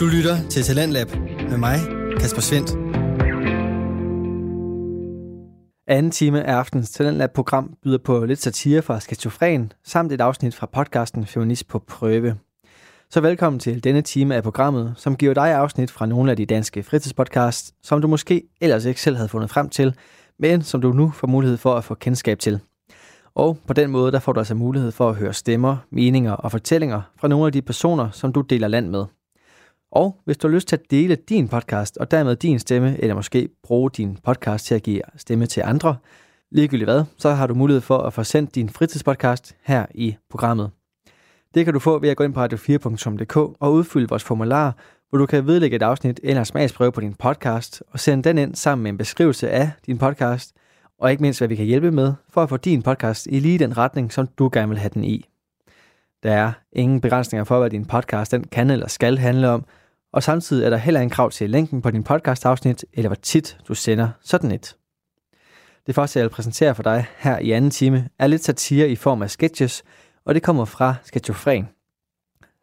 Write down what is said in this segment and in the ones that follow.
Du lytter til Talentlab med mig, Kasper Svendt. Anden time af aftens Talentlab-program byder på lidt satire fra Skizofren, samt et afsnit fra podcasten Feminist på prøve. Så velkommen til denne time af programmet, som giver dig afsnit fra nogle af de danske fritidspodcasts, som du måske ellers ikke selv havde fundet frem til, men som du nu får mulighed for at få kendskab til. Og på den måde der får du altså mulighed for at høre stemmer, meninger og fortællinger fra nogle af de personer, som du deler land med. Og hvis du har lyst til at dele din podcast, og dermed din stemme, eller måske bruge din podcast til at give stemme til andre, ligegyldigt hvad, så har du mulighed for at få sendt din fritidspodcast her i programmet. Det kan du få ved at gå ind på radio4.dk og udfylde vores formular, hvor du kan vedlægge et afsnit eller smagsprøve på din podcast, og sende den ind sammen med en beskrivelse af din podcast, og ikke mindst hvad vi kan hjælpe med, for at få din podcast i lige den retning, som du gerne vil have den i. Der er ingen begrænsninger for, hvad din podcast den kan eller skal handle om, og samtidig er der heller en krav til længden på din podcast-afsnit, eller hvor tit du sender sådan et. Det første, jeg vil præsentere for dig her i anden time, er lidt satire i form af sketches, og det kommer fra Sketchofren.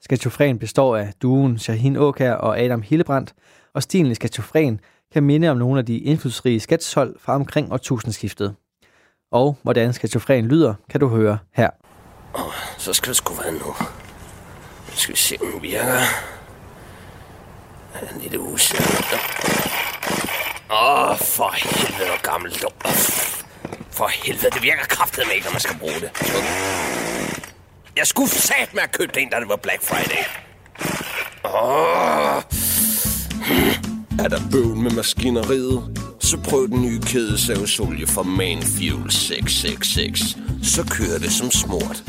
Sketchofren består af duen Shahin Åkær og Adam Hillebrandt, og stilen i Sketchofren kan minde om nogle af de indflydelsesrige sketchhold fra omkring årtusindskiftet. Og hvordan Sketchofren lyder, kan du høre her. Oh, så skal det sgu være nu. Nu skal vi se, om den virker. En lille uge. Åh, oh, for helvede, hvor gammel du. For helvede, det virker kraftet med ikke, når man skal bruge det. Jeg skulle sat med at købe den, da det var Black Friday. Åh. Oh. Er der bøvl med maskineriet? Så prøv den nye kædesavsolie fra Manfuel 666. Så kører det som smurt.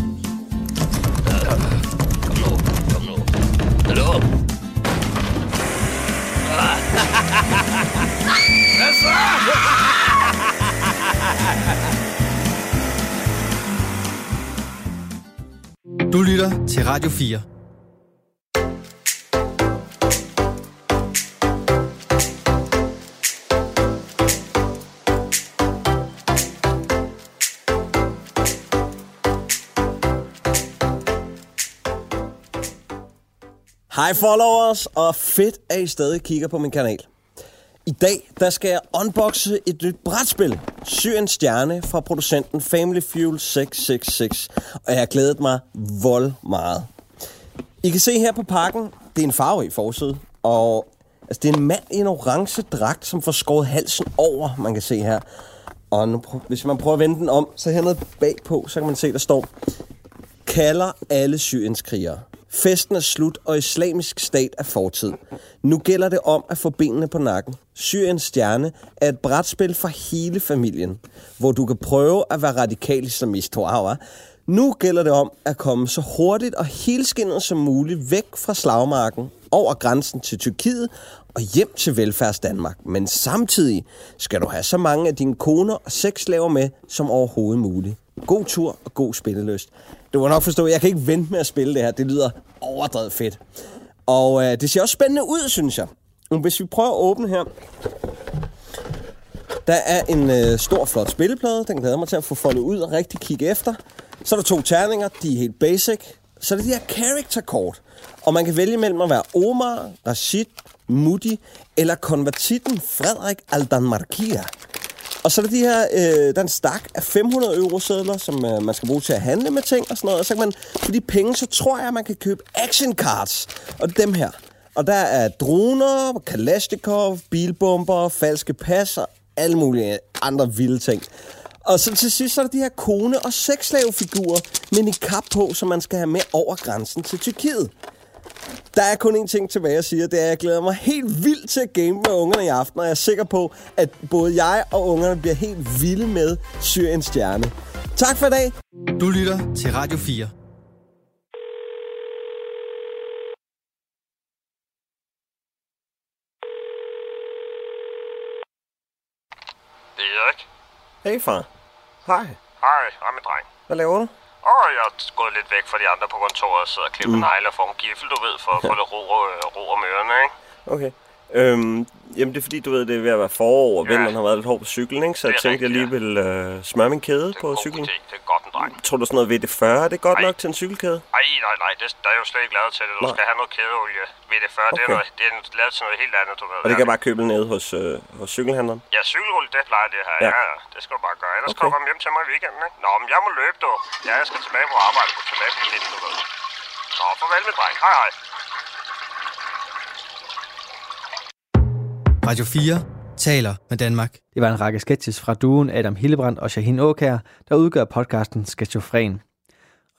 Du lytter til Radio 4. Hej followers, og fedt at I stadig kigger på min kanal. I dag der skal jeg unboxe et nyt brætspil, Syriens Stjerne fra producenten Family Fuel 666, og jeg har glædet mig vold meget. I kan se her på pakken, det er en farverig forside, og altså, det er en mand i en orange dragt, som får skåret halsen over, man kan se her. Og nu, hvis man prøver at vende den om, så hernede bagpå, så kan man se, der står, kalder alle Syriens krigere. Festen er slut, og islamisk stat er fortid. Nu gælder det om at få benene på nakken. Syriens Stjerne er et brætspil for hele familien, hvor du kan prøve at være radikal islamist. Wow, nu gælder det om at komme så hurtigt og helskindet som muligt væk fra slagmarken, over grænsen til Tyrkiet og hjem til velfærds Danmark. Men samtidig skal du have så mange af dine koner og sexslaver med som overhovedet muligt. God tur og god spilleløst. Du må nok forstå, at jeg kan ikke vente med at spille det her. Det lyder overdrevet fedt. Og øh, det ser også spændende ud, synes jeg. Hvis vi prøver at åbne her. Der er en øh, stor, flot spilleplade. Den glæder mig til at få foldet ud og rigtig kigge efter. Så er der to terninger. De er helt basic. Så er det de her character kort. Og man kan vælge mellem at være Omar, Rashid, Moody eller konvertitten Frederik Aldanmarkia. Og så er der de her, øh, der er en stak af 500 euro sedler, som øh, man skal bruge til at handle med ting og sådan noget. Og så kan man, for de penge, så tror jeg, at man kan købe action cards. Og det er dem her. Og der er droner, kalashnikov, bilbomber, falske pas og alle mulige andre vilde ting. Og så til sidst så er der de her kone- og sexslavefigurer med en kap på, som man skal have med over grænsen til Tyrkiet. Der er kun én ting tilbage at sige, det er, at jeg glæder mig helt vildt til at game med ungerne i aften, og jeg er sikker på, at både jeg og ungerne bliver helt vilde med Syriens Stjerne. Tak for i dag. Du lytter til Radio 4. Det er Erik. Hey far. Hej. Hej, hej min dreng. Hvad laver du? Åh, jeg er gået lidt væk fra de andre på kontoret og sidder og klipper mm. negle og får en giffel, du ved, for at få lidt ro, øh, ro om ørerne, ikke? Okay. Øhm, jamen, det er fordi, du ved, det er ved at være forår, og Ja. vinteren har været lidt hård på cyklen, ikke? Så jeg tænkte, jeg rigtigt, lige ville øh, smøre min kæde på cyklen. idé. Det er godt en dreng. Tror du sådan noget VD40, er det godt Ej. nok til en cykelkæde? Ej, nej, nej, det, der er jo slet ikke lavet til det. Du Nej. skal have noget kædeolie ved det før. Det, er Okay. noget, det er lavet til noget helt andet, du ved. Og det kan jeg bare købe nede hos, øh, hos cykelhandleren. Ja, cykelrulle, det plejer det her. Ja. Ja. det skal du bare gøre. Ellers Okay. okay. kan du komme hjem til mig i weekenden, ikke? Nå, men jeg må løbe, du. Ja, jeg skal tilbage på arbejde på tilbage du ved. Nå, farvel med dreng. Hej, hej. Radio 4 taler med Danmark. Det var en række sketches fra duen Adam Hillebrand og Shahin Åkær, der udgør podcasten Sketchofren.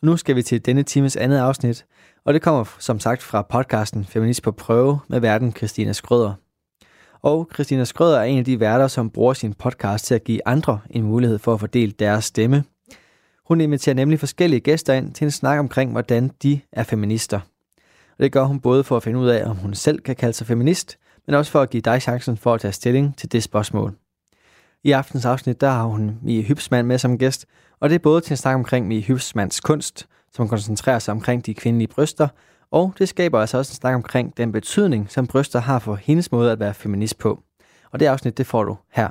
Og nu skal vi til denne times andet afsnit, og det kommer som sagt fra podcasten Feminist på prøve med verden Christina Skrøder. Og Christina Skrøder er en af de værter, som bruger sin podcast til at give andre en mulighed for at fordele deres stemme. Hun inviterer nemlig forskellige gæster ind til en snak omkring, hvordan de er feminister. Og det gør hun både for at finde ud af, om hun selv kan kalde sig feminist, men også for at give dig chancen for at tage stilling til det spørgsmål. I aftens afsnit, der har hun Mie Hybsmand med som gæst, og det er både til en snak omkring Mie Hybsmands kunst, som koncentrerer sig omkring de kvindelige bryster, og det skaber altså også en snak omkring den betydning, som bryster har for hendes måde at være feminist på. Og det afsnit, det får du her.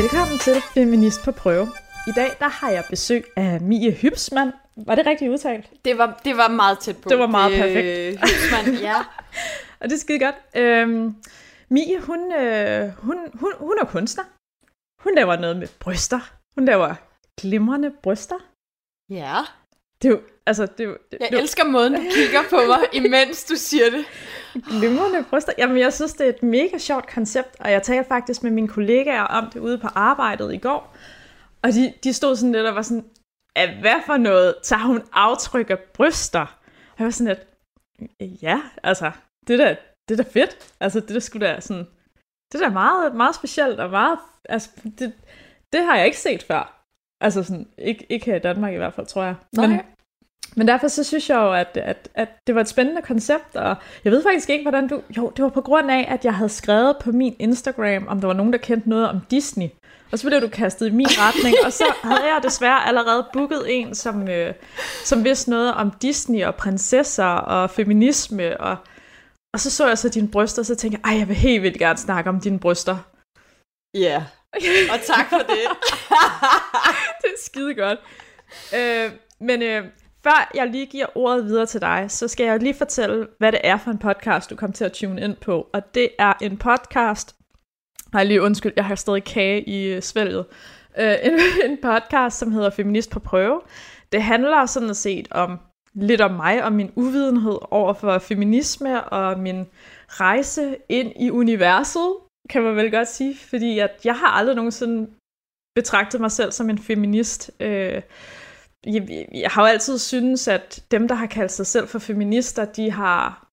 Velkommen til Feminist på prøve. I dag der har jeg besøg af Mie Hybsmand. Var det rigtigt udtalt? Det var, det var meget tæt på. Det var meget Øh, perfekt. Husmand, ja. Og det er skide godt. Øhm, Mie, hun, øh, hun, hun, hun er kunstner. Hun laver noget med bryster. Hun laver glimrende bryster. ja. Det er jo, altså, det det, Jeg er elsker måden, du kigger på mig, imens du siger det. glimrende bryster. Jamen, jeg synes, det er et mega sjovt koncept, og jeg talte faktisk med mine kollegaer om det ude på arbejdet i går. Og de, de stod sådan lidt og var sådan, "At hvad for noget? Tager hun aftryk af bryster? Og jeg var sådan lidt, ja, altså, det er da, det er da fedt. Altså, det er da sgu da sådan, det er da meget, meget specielt, og meget, altså, det, det har jeg ikke set før. Altså sådan, ikke, ikke her i Danmark i hvert fald, tror jeg. Men, Nej. Men derfor så synes jeg jo, at, at, at det var et spændende koncept, og jeg ved faktisk ikke, hvordan du... Jo, det var på grund af, at jeg havde skrevet på min Instagram, om der var nogen, der kendte noget om Disney. Og så blev du kastet i min retning, og så havde jeg desværre allerede booket en, som, øh, som vidste noget om Disney og prinsesser og feminisme. Og, og så så jeg så dine bryster, og så tænkte jeg, ej, jeg vil helt vildt gerne snakke om dine bryster. Ja. Og tak for det. det er skide godt. Øh, men øh, før jeg lige giver ordet videre til dig, så skal jeg lige fortælle, hvad det er for en podcast, du kom til at tune ind på. Og det er en podcast... Nej, lige undskyld, jeg har stadig kage i øh, svælget. Øh, en, en podcast, som hedder Feminist på prøve. Det handler sådan set om lidt om mig og min uvidenhed over for feminisme og min rejse ind i universet, kan man vel godt sige. Fordi at jeg har aldrig nogensinde betragtet mig selv som en feminist. Øh, jeg, jeg har jo altid synes, at dem, der har kaldt sig selv for feminister, de har...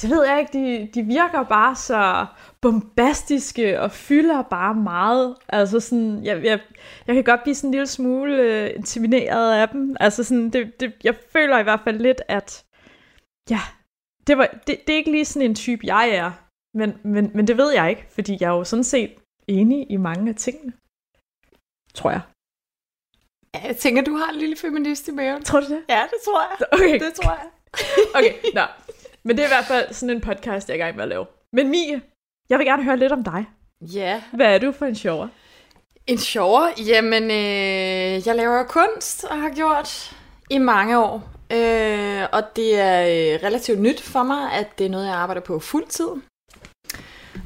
Det ved jeg ikke, de, de virker bare så bombastiske og fylder bare meget. Altså sådan, jeg, jeg, jeg kan godt blive sådan en lille smule øh, intimideret af dem. Altså sådan, det, det, jeg føler i hvert fald lidt, at ja, det, var, det, det er ikke lige sådan en type, jeg er. Men, men, men det ved jeg ikke, fordi jeg er jo sådan set enig i mange af tingene. Tror jeg. Ja, jeg tænker, du har en lille feminist i maven. Tror du det? Ja, det tror jeg. Okay, Det tror jeg. okay, nå. Men det er i hvert fald sådan en podcast, jeg er i gang med at lave. Men Mie, jeg vil gerne høre lidt om dig. Ja. Hvad er du for en sjovere? En sjovere? Jamen, øh, jeg laver kunst og har gjort i mange år. Øh, og det er øh, relativt nyt for mig, at det er noget, jeg arbejder på fuldtid.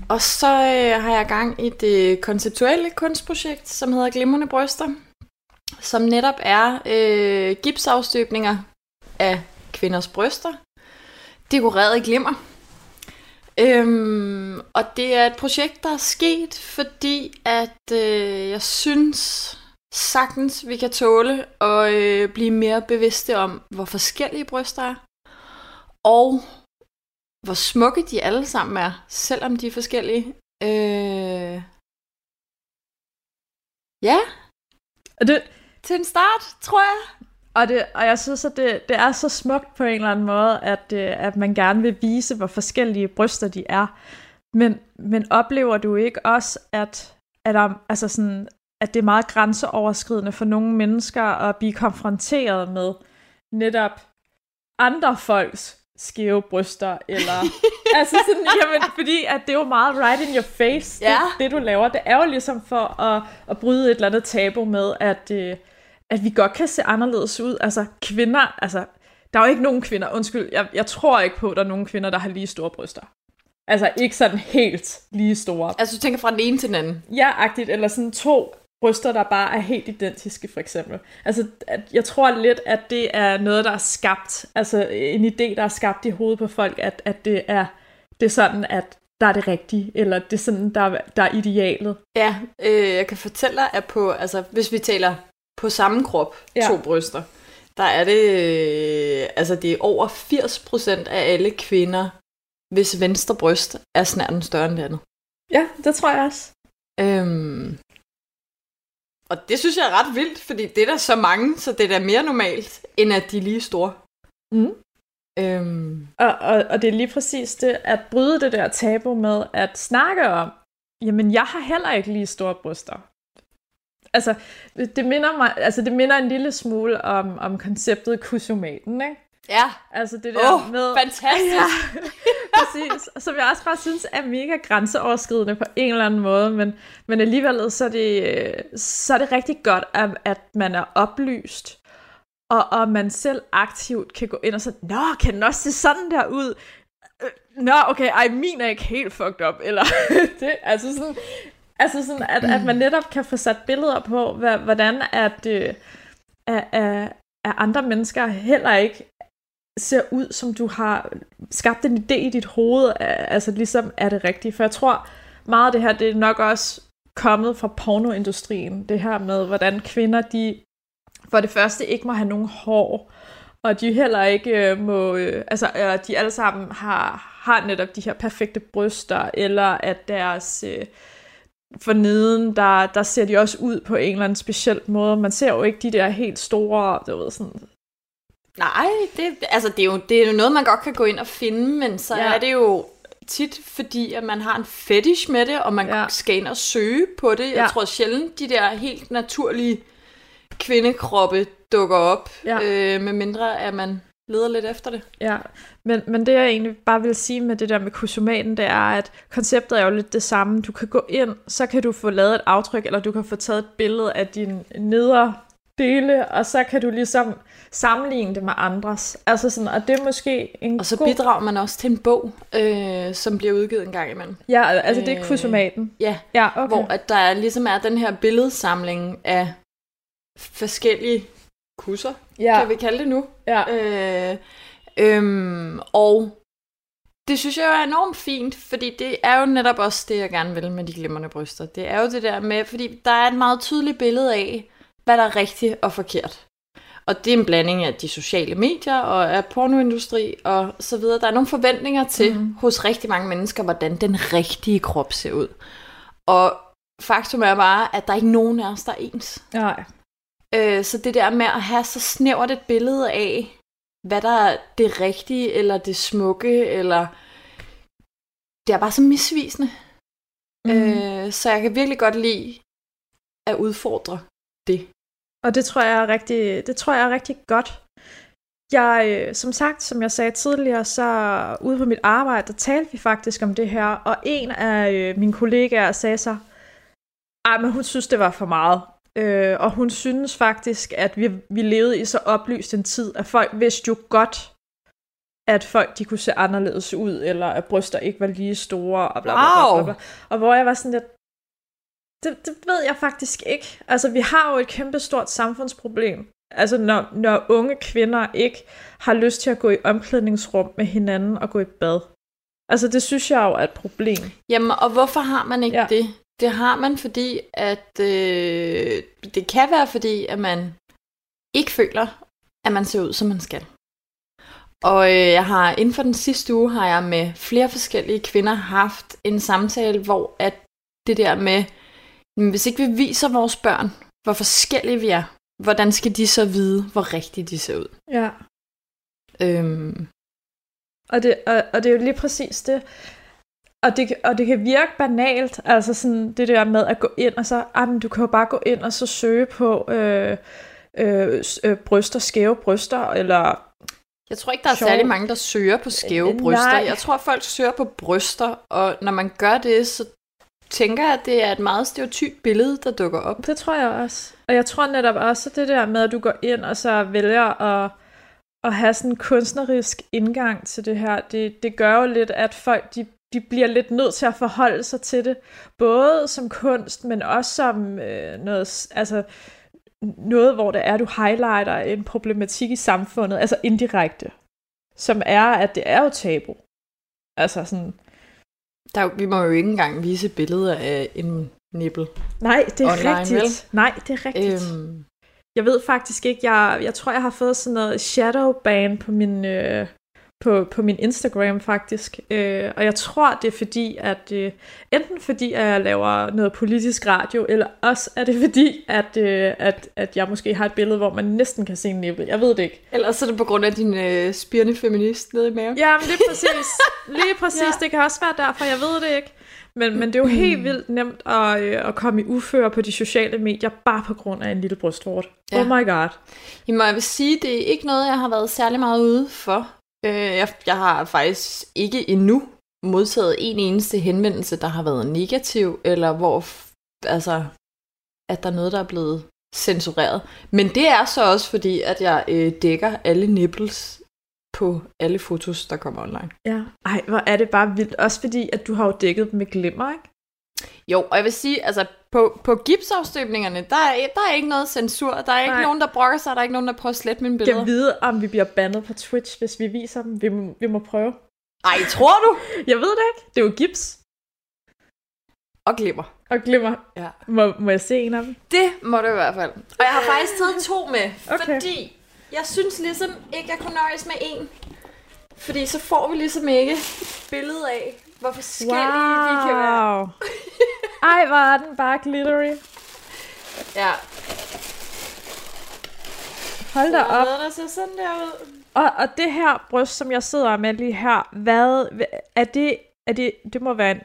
Og så øh, har jeg gang i det konceptuelle kunstprojekt, som hedder Glimrende Bryster, som netop er øh, gipsafstøbninger af kvinders bryster, dekoreret i glimmer. Øhm, og det er et projekt, der er sket, fordi at øh, jeg synes sagtens, vi kan tåle at øh, blive mere bevidste om, hvor forskellige bryster er, og hvor smukke de alle sammen er, selvom de er forskellige. Øh... Ja, og, det, til en start, tror jeg. og, det, og jeg synes, at det, det er så smukt på en eller anden måde, at, øh, at man gerne vil vise, hvor forskellige bryster de er. Men, men oplever du ikke også, at, at, altså sådan, at det er meget grænseoverskridende for nogle mennesker at blive konfronteret med netop andre folks skæve bryster, eller... altså sådan, jamen, fordi at det er jo meget right in your face, Ja. det, det du laver. Det er jo ligesom for at, at bryde et eller andet tabu med, at, øh, at vi godt kan se anderledes ud. Altså kvinder, altså der er jo ikke nogen kvinder, undskyld, jeg, jeg tror ikke på, at der er nogen kvinder, der har lige store bryster. Altså ikke sådan helt lige store. Altså, du tænker fra den ene til den anden. Ja-agtigt, eller sådan to bryster, der bare er helt identiske, for eksempel. Altså, at jeg tror lidt, at det er noget, der er skabt, altså en idé, der er skabt i hovedet på folk, at, at det, er, det er sådan, at der er det rigtige, eller det er sådan, der, er- der er idealet. Ja, øh, jeg kan fortælle dig, at på, altså, hvis vi taler på samme krop, ja. to bryster, der er det, øh, altså det er over 80% af alle kvinder, hvis venstre bryst er snærten større end det andet. Ja, det tror jeg også. Øhm, og det synes jeg er ret vildt, fordi det er der så mange, så det er da mere normalt, end at de er lige store. Mm. Øhm, Og, og, og det er lige præcis det, at bryde det der tabu med at snakke om, jamen jeg har heller ikke lige store bryster. Altså, det minder, mig, altså, det minder en lille smule om, om konceptet kusomaten, ikke? Ja, Altså det der Åh, med... fantastisk. Ja, præcis. Som jeg også bare synes er mega grænseoverskridende på en eller anden måde, men, men alligevel så er, det, øh, så er det rigtig godt, at, at man er oplyst, og, og man selv aktivt kan gå ind og så, Nå, kan den også se sådan der ud? Øh, Nå, okay, ej, min er ikke helt fucked up, eller det, altså sådan, altså sådan at, at man netop kan få sat billeder på, hvordan at, øh, at, at, at andre mennesker heller ikke ser ud, som du har skabt en idé i dit hoved, altså ligesom er det rigtigt. For jeg tror, meget af det her, det er nok også kommet fra pornoindustrien. Det her med, hvordan kvinder, de for det første ikke må have nogen hår, og de heller ikke øh, må, øh, altså øh, de alle sammen har, har netop de her perfekte bryster, eller at deres øh, forneden, der, der ser de også ud på en eller anden speciel måde. Man ser jo ikke de der helt store, du ved, sådan nej, det, altså, det, er jo, det er jo noget, man godt kan gå ind og finde, men så Ja. er det jo tit fordi, at man har en fetish med det, og man Ja. skal ind og søge på det. Jeg Ja. tror sjældent, de der helt naturlige kvindekroppe dukker op, Ja. øh, med mindre at man leder lidt efter det. Ja, men, men det jeg egentlig bare vil sige med det der med kusomaten, det er, at konceptet er jo lidt det samme. Du kan gå ind, så kan du få lavet et aftryk, eller du kan få taget et billede af dine nedre dele, og så kan du ligesom sammenligne det med andres. Altså sådan, og det er måske en Og så god... bidrager man også til en bog, øh, som bliver udgivet en gang imellem. Ja, altså det er Øh, kusomaten. Ja, Ja, okay. hvor at der er, ligesom er den her billedsamling af forskellige kusser, ja, kan vi kalde det nu. ja, Øh, øhm, og det synes jeg jo er enormt fint, fordi det er jo netop også det, jeg gerne vil med de glimrende bryster. Det er jo det der med, fordi der er et meget tydeligt billede af, hvad der er rigtigt og forkert. Og det er en blanding af de sociale medier og af pornoindustri og så videre. Der er nogle forventninger til Mhm. mm. hos rigtig mange mennesker, hvordan den rigtige krop ser ud. Og faktum er bare, at der er ikke nogen af os, der er ens. nej. Øh, så det der med at have så snævert et billede af, hvad der er det rigtige, eller det smukke, eller... Det er bare så misvisende. Mm. Øh, så jeg kan virkelig godt lide at udfordre det. Og det tror jeg er rigtig, det tror jeg er rigtig godt. Jeg, øh, som sagt, som jeg sagde tidligere, så ude på mit arbejde, der talte vi faktisk om det her, og en af øh, mine kollegaer sagde så, ej, men hun synes, det var for meget. Øh, og hun synes faktisk, at vi, vi levede i så oplyst en tid, at folk vidste jo godt, at folk de kunne se anderledes ud, eller at bryster ikke var lige store, og bla bla bla, bla, bla. Og hvor jeg var sådan lidt, det, det ved jeg faktisk ikke. Altså, vi har jo et kæmpe stort samfundsproblem. Altså, når, når unge kvinder ikke har lyst til at gå i omklædningsrum med hinanden og gå i bad. Altså, det synes jeg jo er et problem. Jamen, og hvorfor har man ikke ja. det? Det har man, fordi at øh, det kan være, fordi at man ikke føler, at man ser ud, som man skal. Og øh, jeg har inden for den sidste uge har jeg med flere forskellige kvinder haft en samtale, hvor at det der med, jamen, hvis ikke vi viser vores børn, hvor forskellige vi er, hvordan skal de så vide, hvor rigtigt de ser ud? Ja. Øhm, Og det, og, og det er jo lige præcis det. og, det, og det kan virke banalt, altså sådan det der med at gå ind, og så, ah, men du kan jo bare gå ind og så søge på øh, øh, øh, bryster, skæve bryster, eller Jeg tror ikke, der er Sjov. særlig mange, der søger på skæve Øh, bryster. nej. Jeg tror, folk søger på bryster, og når man gør det, så tænker at det er et meget stereotypt billede, der dukker op. Det tror jeg også. Og jeg tror netop også, at det der med, at du går ind og så vælger at, at have sådan en kunstnerisk indgang til det her, det, det gør jo lidt, at folk de, de bliver lidt nødt til at forholde sig til det. Både som kunst, men også som øh, noget, altså, noget, hvor det er, at du highlighter en problematik i samfundet, altså indirekte, som er, at det er jo tabu. Altså sådan, der, er vi må jo ikke engang vise billeder af en nippel. nej, det er Online, rigtigt. vel? Nej, det er rigtigt. Øhm, Jeg ved faktisk ikke, jeg, jeg tror, jeg har fået sådan noget shadow ban på min, øh, på, på min Instagram faktisk. Øh, og jeg tror, det er fordi, at øh, enten fordi, at jeg laver noget politisk radio, eller også er det fordi, at, øh, at, at jeg måske har et billede, hvor man næsten kan se en nippel. Jeg ved det ikke. ellers er det på grund af din øh, spirende feminist nede i maven. Ja, men lige præcis. Lige præcis. Ja. Det kan også være derfor, jeg ved det ikke. Men, men det er jo helt vildt nemt at, øh, at komme i uføre på de sociale medier, bare på grund af en lille brystvort. Ja. Oh my god. Jamen, jeg vil sige, det er ikke noget, jeg har været særlig meget ude for. Øh, jeg, jeg har faktisk ikke endnu modtaget en eneste henvendelse, der har været negativ, eller hvor altså, at der er noget, der er blevet censureret. Men det er så også fordi, at jeg øh, dækker alle nipples på alle fotos, der kommer online. Ja. Ej, hvor er det bare vildt. Også fordi, at du har jo dækket dem med glimmer, ikke? Jo, og jeg vil sige, altså på, på gipsafstøbninger, der er, der er ikke noget censur. Der er ikke Nej. nogen, der brokker sig. Der er ikke nogen, der prøver at slette mine billeder. vide, om vi bliver bandet på Twitch, hvis vi viser dem. Vi må, vi må prøve. Ej, tror du? Jeg ved det ikke. Det er jo gips Og glimmer. og glimmer. Ja. Må, må jeg se en af dem? Det må du i hvert fald. Og jeg har faktisk taget to med, Okay. fordi jeg synes ligesom ikke, jeg kunne nøjes med en. Fordi så får vi ligesom ikke billedet af, hvor forskellige wow. vi kan være. Ej, hvor er den bare glittery. Ja. Hold da op. Der ser sådan der ud. Og, og det her bryst, som jeg sidder med lige her, hvad, er det, er det, det må være en,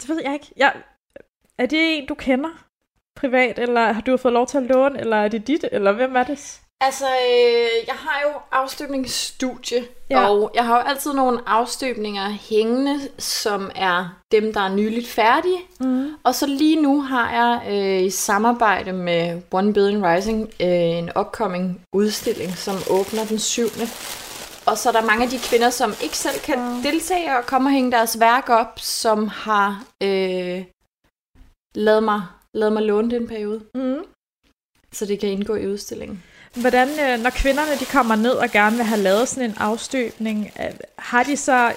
det ved jeg ikke, jeg, er det en, du kender privat, eller har du fået lov til at låne, eller er det dit, eller hvem er det? Altså, øh, jeg har jo afstøbningsstudie, Ja. og jeg har jo altid nogle afstøbninger hængende, som er dem, der er nyligt færdige. Mm. Og så lige nu har jeg øh, i samarbejde med One Billion Rising øh, en upcoming udstilling, som åbner den 7. Og så er der mange af de kvinder, som ikke selv kan Wow. deltage og komme og hænge deres værk op, som har øh, lavet, mig, lavet mig låne den periode, Mm. så det kan indgå i udstillingen. Hvordan, øh, når kvinderne de kommer ned og gerne vil have lavet sådan en afstøbning, øh, har de så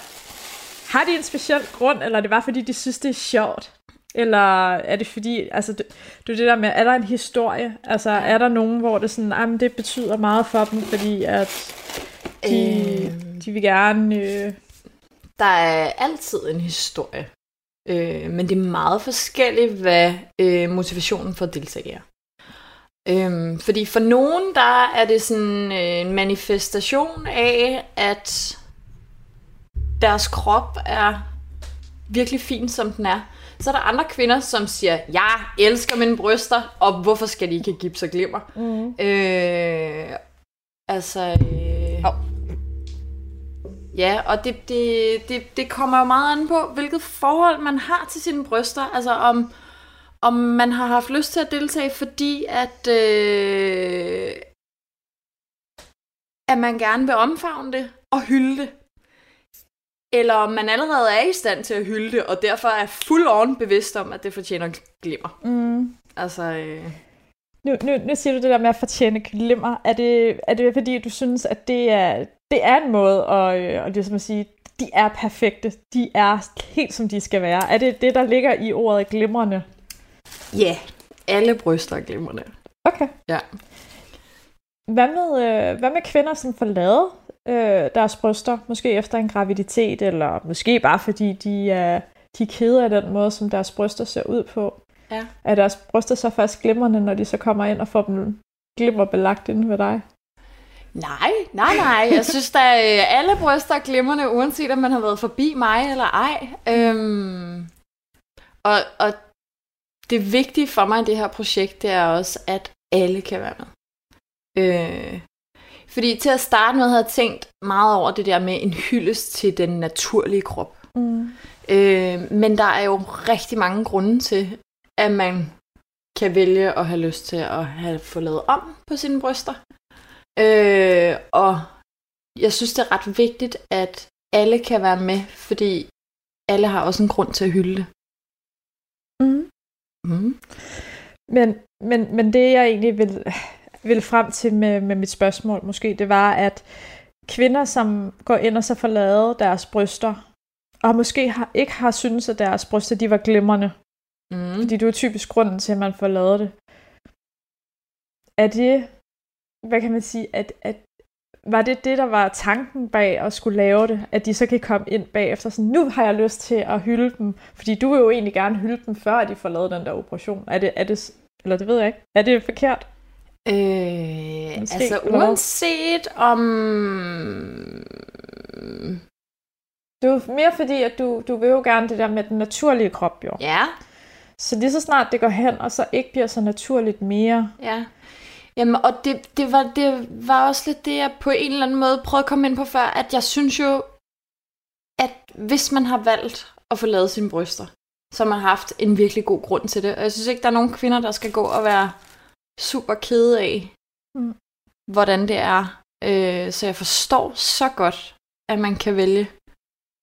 har de en speciel grund, eller er det bare fordi, de synes, det er sjovt? Eller er det fordi, altså det er det der med, er der en historie? Altså er der nogen, hvor det sådan, ah, men det betyder meget for dem, fordi at de, Øh. de vil gerne... Øh, Der er altid en historie, øh, men det er meget forskelligt, hvad øh, motivationen for at deltage er. Øhm, fordi for nogen, der er det sådan øh, en manifestation af, at deres krop er virkelig fin, som den er. Så er der andre kvinder, som siger, jeg elsker mine bryster, og hvorfor skal de ikke gips og glimmer? mm. Øh, altså... Øh, Au. Ja, og det, det, det, det kommer jo meget an på, hvilket forhold man har til sine bryster. Altså om, om man har haft lyst til at deltage, fordi at, øh, at man gerne vil omfavne det og hylde det. Eller om man allerede er i stand til at hylde det, og derfor er full on bevidst om, at det fortjener glimmer. Mm. Altså, øh, Nu, nu, nu siger du det der med at fortjene glimmer. Er det, er det fordi, du synes, at det er, det er en måde at, øh, at, ligesom at sige, de er perfekte. De er helt som de skal være. Er det det, der ligger i ordet glimrende? Ja, yeah. alle bryster er glimrende. Okay. Ja. Hvad med, øh, hvad med kvinder, som får lavet øh, deres bryster, måske efter en graviditet, eller måske bare fordi de er, de er kede af den måde, som deres bryster ser ud på? Ja. Er deres bryster så først glimrende, når de så kommer ind og får dem glimmerbelagt inde ved dig? Nej, nej, nej. Jeg synes, at øh, alle bryster er glimrende, uanset om man har været forbi mig eller ej. Øhm, og, og det vigtige for mig i det her projekt, det er også, at alle kan være med. Øh, fordi til at starte med havde jeg tænkt meget over det der med en hyldest til den naturlige krop. Mm. Øh, men der er jo rigtig mange grunde til, at man kan vælge at have lyst til at have fået lavet om på sine bryster. Øh, og jeg synes, det er ret vigtigt, at alle kan være med, fordi alle har også en grund til at hylde det. Mm. Mm. Men, men, men det jeg egentlig vil, vil frem til med, med mit spørgsmål måske, det var, at kvinder, som går ind og så får lavet deres bryster, og måske har, ikke har syntes, at deres bryster de var glimrende, Mm. fordi det er typisk grunden til, at man får lavet det. Er det, hvad kan man sige, at, at var det det, der var tanken bag at skulle lave det? At de så kan komme ind bagefter sådan, nu har jeg lyst til at hylde dem. Fordi du vil jo egentlig gerne hylde dem, før de får lavet den der operation. Er det, er det eller det ved jeg ikke. Er det forkert? Øh, Måske, altså eller uanset om... Det er mere fordi, at du, du vil jo gerne det der med den naturlige krop, jo. Ja, Så lige så snart det går hen, og så ikke bliver så naturligt mere. ja. Jamen, og det, det, var, det var også lidt det, jeg på en eller anden måde prøvede at komme ind på før, at jeg synes jo, at hvis man har valgt at få lavet sine bryster, så har man haft en virkelig god grund til det. Og jeg synes ikke, der er nogen kvinder, der skal gå og være super kede af, Mm. hvordan det er. Øh, så jeg forstår så godt, at man kan vælge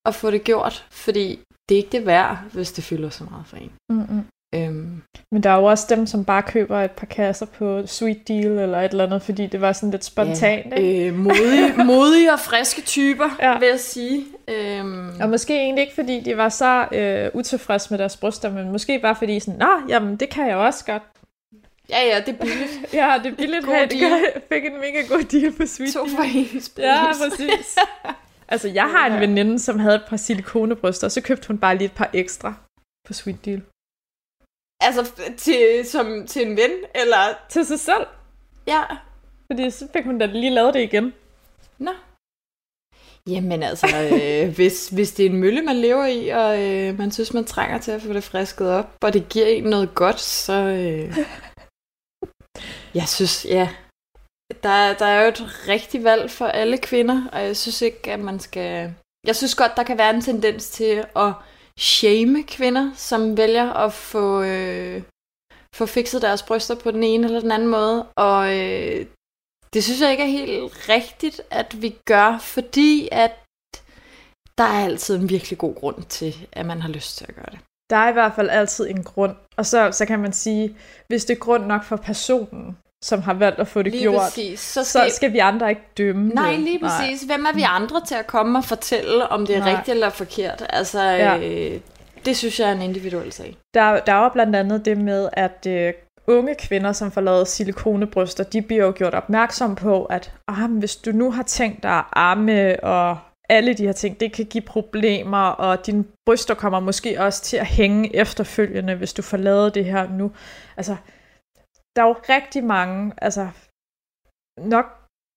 at få det gjort, fordi det er ikke det værd, hvis det fylder så meget for en. Mm-mm. Øhm, Men der er jo også dem, som bare køber et par kasser på Sweet Deal eller et eller andet, fordi det var sådan lidt spontant, ja. ikke? øh, modige, modige og friske typer, Ja. vil jeg sige. Øhm, Og måske egentlig ikke, fordi de var så øh, utilfredse med deres bryster, men måske bare fordi sådan, nå, jamen det kan jeg også godt. ja, ja, det er billigt. Ja, det er billigt God. Det gør, jeg fik en mega god deal på Sweet to for ens. Ja, præcis. Altså, jeg har en veninde, som havde et par silikonebryster, og så købte hun bare lige et par ekstra på Sweet Deal. Altså, til, som, til en ven, eller... Til sig selv, Ja, fordi så fik hun da lige lavet det igen. nå. Jamen altså, øh, hvis, hvis det er en mølle, man lever i, og øh, man synes, man trænger til at få det frisket op, og det giver en noget godt, så... Øh, jeg synes, ja, der, der er jo et rigtigt valg for alle kvinder, og jeg synes ikke, at man skal... Jeg synes godt, der kan være en tendens til at shame kvinder, som vælger at få, øh, få fikset deres bryster på den ene eller den anden måde, og øh, det synes jeg ikke er helt rigtigt, at vi gør, fordi at der er altid en virkelig god grund til, at man har lyst til at gøre det. Der er i hvert fald altid en grund. Og så, så kan man sige, hvis det er grund nok for personen, som har valgt at få det Lige gjort, præcis. Så skal, så skal vi andre ikke dømme Nej, det. lige præcis. Hvem er vi andre til at komme og fortælle, om det er Nej. rigtigt eller forkert? Altså, Ja. øh, det synes jeg er en individuel sag. Der, der er jo blandt andet det med, at øh, unge kvinder, som får lavet silikonebryster, de bliver jo gjort opmærksom på, at ah, hvis du nu har tænkt dig at arme og alle de her ting, det kan give problemer, og dine bryster kommer måske også til at hænge efterfølgende, hvis du får lavet det her nu. Altså, der er jo rigtig mange, altså nok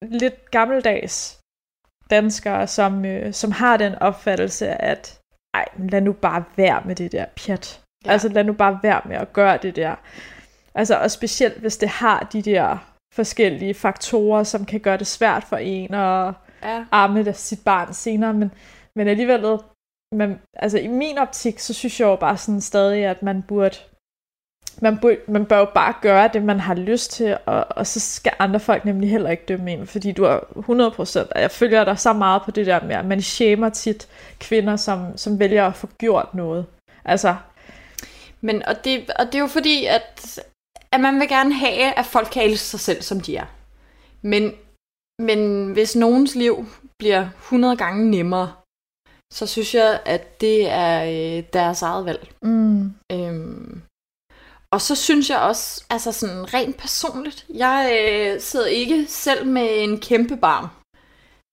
lidt gammeldags danskere, som, øh, som har den opfattelse, at ej, lad nu bare være med det der pjat. Ja. Altså lad nu bare være med at gøre det der. Altså, og specielt hvis det har de der forskellige faktorer, som kan gøre det svært for en at Ja. arme sit barn senere, men, men alligevel, man, altså i min optik, så synes jeg jo bare sådan stadig, at man burde, man, burde, man bør jo bare gøre det, man har lyst til, og, og så skal andre folk nemlig heller ikke dømme en, fordi du er 100%, og jeg følger dig så meget på det der med, at man shamer tit kvinder, som, som vælger at få gjort noget. Altså, Men, og, det, og det er jo fordi, at, at man vil gerne have, at folk kan elske sig selv, som de er. Men, men hvis nogens liv bliver 100 gange nemmere, så synes jeg, at det er øh, deres eget valg. mm, Øhm, og så synes jeg også, altså sådan rent personligt, jeg øh, sidder ikke selv med en kæmpe barm.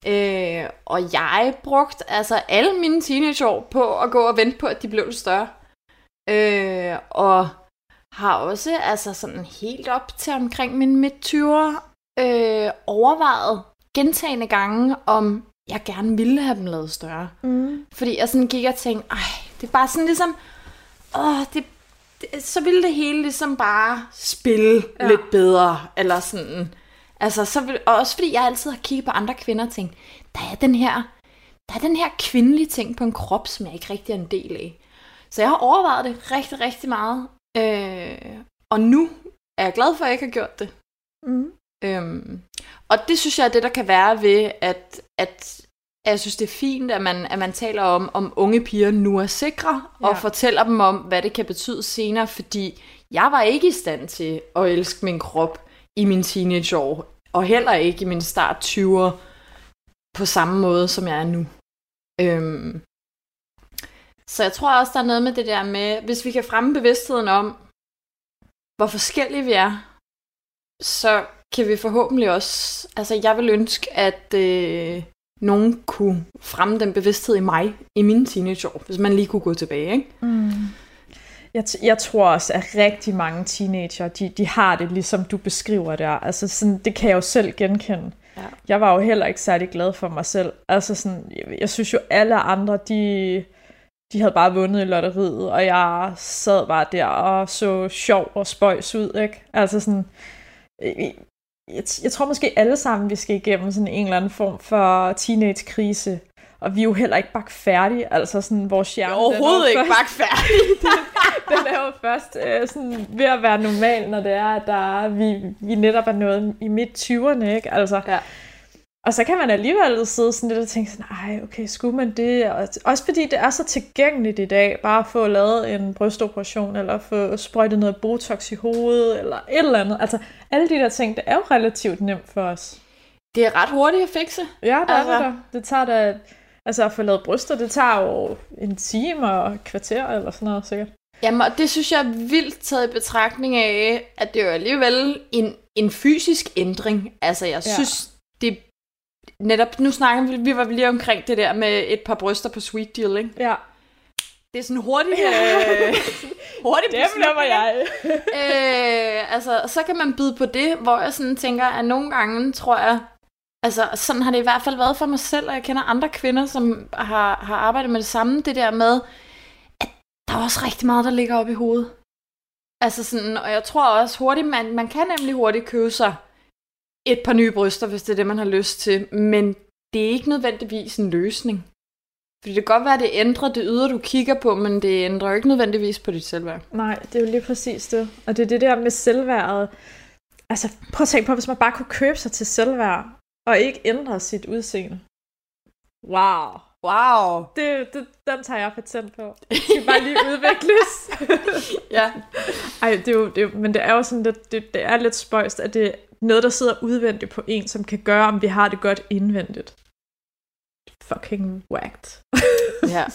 Øh, og jeg brugte altså alle mine teenageår på at gå og vente på, at de blev lidt større. Øh, og har også altså sådan helt op til omkring min midt 20'er øh, overvejet gentagende gange, om jeg gerne ville have dem lavet større. Mm. Fordi jeg sådan gik og tænkte, ej, det er bare sådan ligesom, åh, det, det, så ville det hele ligesom bare spille Ja. lidt bedre, eller sådan. Altså, så vil, og også fordi jeg altid har kigget på andre kvinder og tænkt, der er den her, der er den her kvindelige ting på en krop, som jeg ikke rigtig er en del af. Så jeg har overvejet det rigtig, rigtig meget. Øh, og nu er jeg glad for, at jeg ikke har gjort det. Mm. Øhm, og det synes jeg er det, der kan være ved, at, at, at jeg synes, det er fint, at man, at man taler om, om unge piger nu er sikre, ja. Og fortæller dem om, hvad det kan betyde senere, fordi jeg var ikke i stand til at elske min krop i min teenageår, og heller ikke i min start 20'er på samme måde, som jeg er nu. Øhm, så jeg tror også, der er noget med det der med, hvis vi kan fremme bevidstheden om, hvor forskellige vi er, så kan vi forhåbentlig også... Altså, jeg vil ønske, at øh, nogen kunne fremme den bevidsthed i mig i mine teenageår, hvis man lige kunne gå tilbage, ikke? Mm. Jeg, jeg tror også, at rigtig mange teenager, de, de har det ligesom du beskriver der. Altså sådan, det kan jeg jo selv genkende. Ja. Jeg var jo heller ikke særlig glad for mig selv. Altså sådan, jeg, jeg synes jo alle andre, de, de havde bare vundet i lotteriet, og jeg sad bare der og så sjov og spøjs ud, ikke? Altså sådan, jeg, jeg, jeg tror måske alle sammen, vi skal igennem sådan en eller anden form for teenage-krise. Og vi er jo heller ikke bare færdige, altså sådan vores hjerne... den er Overhovedet ikke først- bare færdig. den er jo først øh, sådan ved at være normal, når det er, at der er, vi, vi netop er nået i midt-20'erne, ikke? Altså, Ja. Og så kan man alligevel sidde sådan lidt og tænke sådan, ej, okay, skulle man det? Og også fordi det er så tilgængeligt i dag, bare at få lavet en brystoperation, eller få sprøjtet noget Botox i hovedet, eller et eller andet. Altså, alle de der ting, det er jo relativt nemt for os. Det er ret hurtigt at fikse. Ja, det altså... Er det. Det tager da, altså at få lavet bryster, det tager jo en time og et kvarter, eller sådan noget sikkert. Jamen, og det synes jeg er vildt taget i betragtning af, at det er jo alligevel en, en fysisk ændring. Altså, jeg Ja. synes, det netop, nu snakker vi, vi var lige omkring det der med et par bryster på Sweet Deal, ikke? Ja, Det er sådan hurtigt, øh, hurtigt det bliver jeg. øh, altså, så kan man byde på det, hvor jeg sådan tænker, at nogle gange tror jeg, altså sådan har det i hvert fald været for mig selv, og jeg kender andre kvinder, som har, har arbejdet med det samme, det der med, at der er også rigtig meget, der ligger op i hovedet. Altså sådan, og jeg tror også hurtigt, man, man kan nemlig hurtigt købe sig et par nye bryster, hvis det er det, man har lyst til, men det er ikke nødvendigvis en løsning. Fordi det kan godt være, at det ændrer det ydre, du kigger på, men det ændrer jo ikke nødvendigvis på dit selvværd. Nej, det er jo lige præcis det. Og det er det der med selvværdet. Altså, prøv at tænke på, hvis man bare kunne købe sig til selvværd, og ikke ændre sit udseende. Wow. Wow. Det, det, den tager jeg patent på. Det skal bare lige udvikles. Ja. Ej, det er jo, det er, jo- men det er jo sådan lidt, det, det er lidt spøjst, at det er noget, der sidder udvendigt på en, som kan gøre, om vi har det godt indvendigt. Fucking whacked. ja.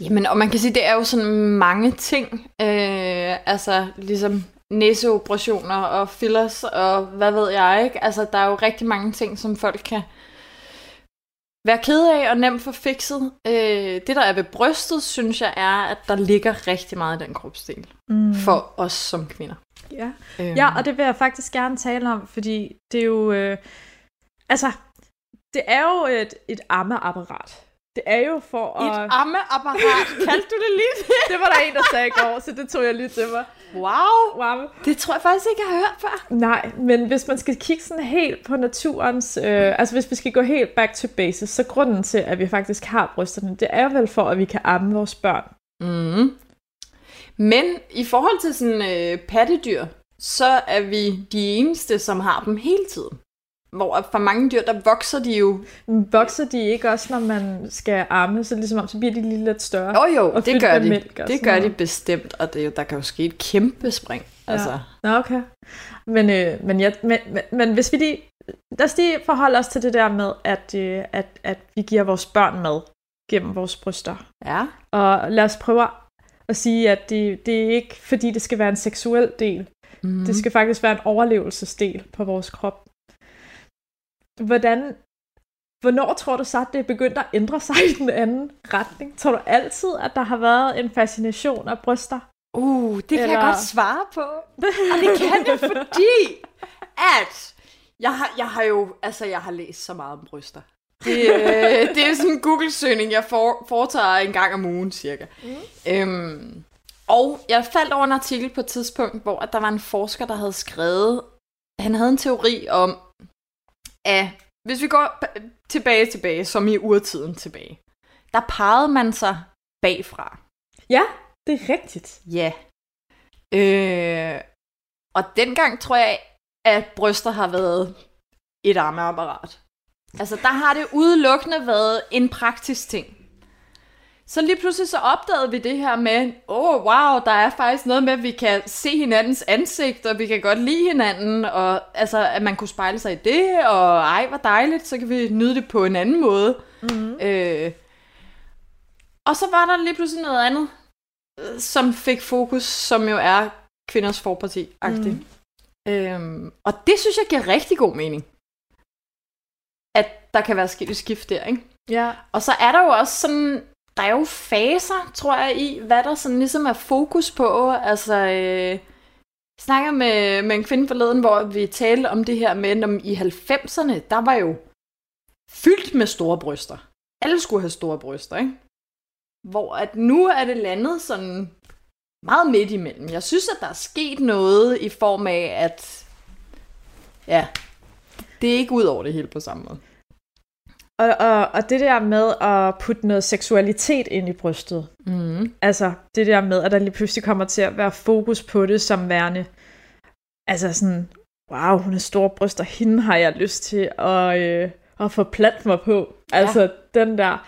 Jamen, og man kan sige, det er jo sådan mange ting. Øh, altså, ligesom næseoperationer og fillers og hvad ved jeg, ikke? Altså, der er jo rigtig mange ting, som folk kan være ked af og nemt få fikset. Øh, det, der er ved brystet, synes jeg, er, at der ligger rigtig meget i den kropsdel Mm. for os som kvinder. Ja. Øhm, Ja, og det vil jeg faktisk gerne tale om, fordi det er jo... Øh, altså, det er jo et, et ammeapparat. Det er jo for Et at... ammeapparat, kaldte du det lige det? var der en, der sagde i går, så det tog jeg lige til mig. Wow! Wow. Det tror jeg faktisk ikke, jeg har hørt før. Nej, men hvis man skal kigge sådan helt på naturens... Øh, altså hvis vi skal gå helt back to basics, så grunden til, at vi faktisk har brysterne, det er vel for, at vi kan amme vores børn. Mm. Men i forhold til sådan øh, pattedyr, så er vi de eneste, som har dem hele tiden. Hvor for mange dyr, der vokser de jo... Vokser de ikke også, når man skal amme, så ligesom om, så bliver de lige lidt større? Jo jo, det gør de. mælk det gør de noget. bestemt, og det, er jo- der kan jo ske et kæmpe spring. Ja. Altså, Nå, okay. Men, øh, men, jeg, men, men, men hvis vi lige... Lad os lige forholde os til det der med, at, øh, at, at vi giver vores børn mad gennem vores bryster. ja. Og lad os prøve at sige, at det, det er ikke fordi, det skal være en seksuel del. Mm. Det skal faktisk være en overlevelsesdel på vores krop. Hvordan, hvornår tror du så, at det er begyndt at ændre sig i den anden retning? Tror du altid, at der har været en fascination af bryster? Uh, det kan Eller- jeg godt svare på. Og det kan jeg, fordi at Jeg har, jeg har jo, altså jeg har læst så meget om bryster. Det, øh, det er sådan en Google-søgning, jeg for, foretager en gang om ugen, cirka. Mm. Øhm, og jeg faldt over en artikel på et tidspunkt, hvor der var en forsker, der havde skrevet, han havde en teori om, at hvis vi går tilbage tilbage, som i urtiden tilbage, der pegede man sig bagfra. Ja, det er rigtigt. Ja. Øh, og dengang tror jeg, at bryster har været et armeapparat. Altså, der har det udelukkende været en praktisk ting. Så lige pludselig så opdagede vi det her med, åh, oh, wow, der er faktisk noget med, at vi kan se hinandens ansigt, og vi kan godt lide hinanden, og altså, at man kunne spejle sig i det, og ej, hvor dejligt, så kan vi nyde det på en anden måde. Mm-hmm. Øh, og så var der lige pludselig noget andet, som fik fokus, som jo er kvinders forparti-agtigt. Mm. Øhm, og det synes jeg giver rigtig god mening. At der kan være sket et skift der, ikke? Ja. Og så er der jo også sådan, der er jo faser, tror jeg, i, hvad der sådan ligesom er fokus på. Altså, øh, snakker med, med en kvinde forleden, hvor vi talte om det her med, om i 90'erne, der var jo fyldt med store bryster. Alle skulle have store bryster, ikke? Hvor at nu er det landet sådan meget midt imellem. Jeg synes, at der er sket noget i form af, at ja, det er ikke ud over det hele på samme måde. Og, og, og det der med at putte noget seksualitet ind i brystet, Mm. altså det der med, at der lige pludselig kommer til at være fokus på det som værende, altså sådan, wow, hun har store bryster, hende har jeg lyst til at, øh, at få plat mig på. Altså ja. den der,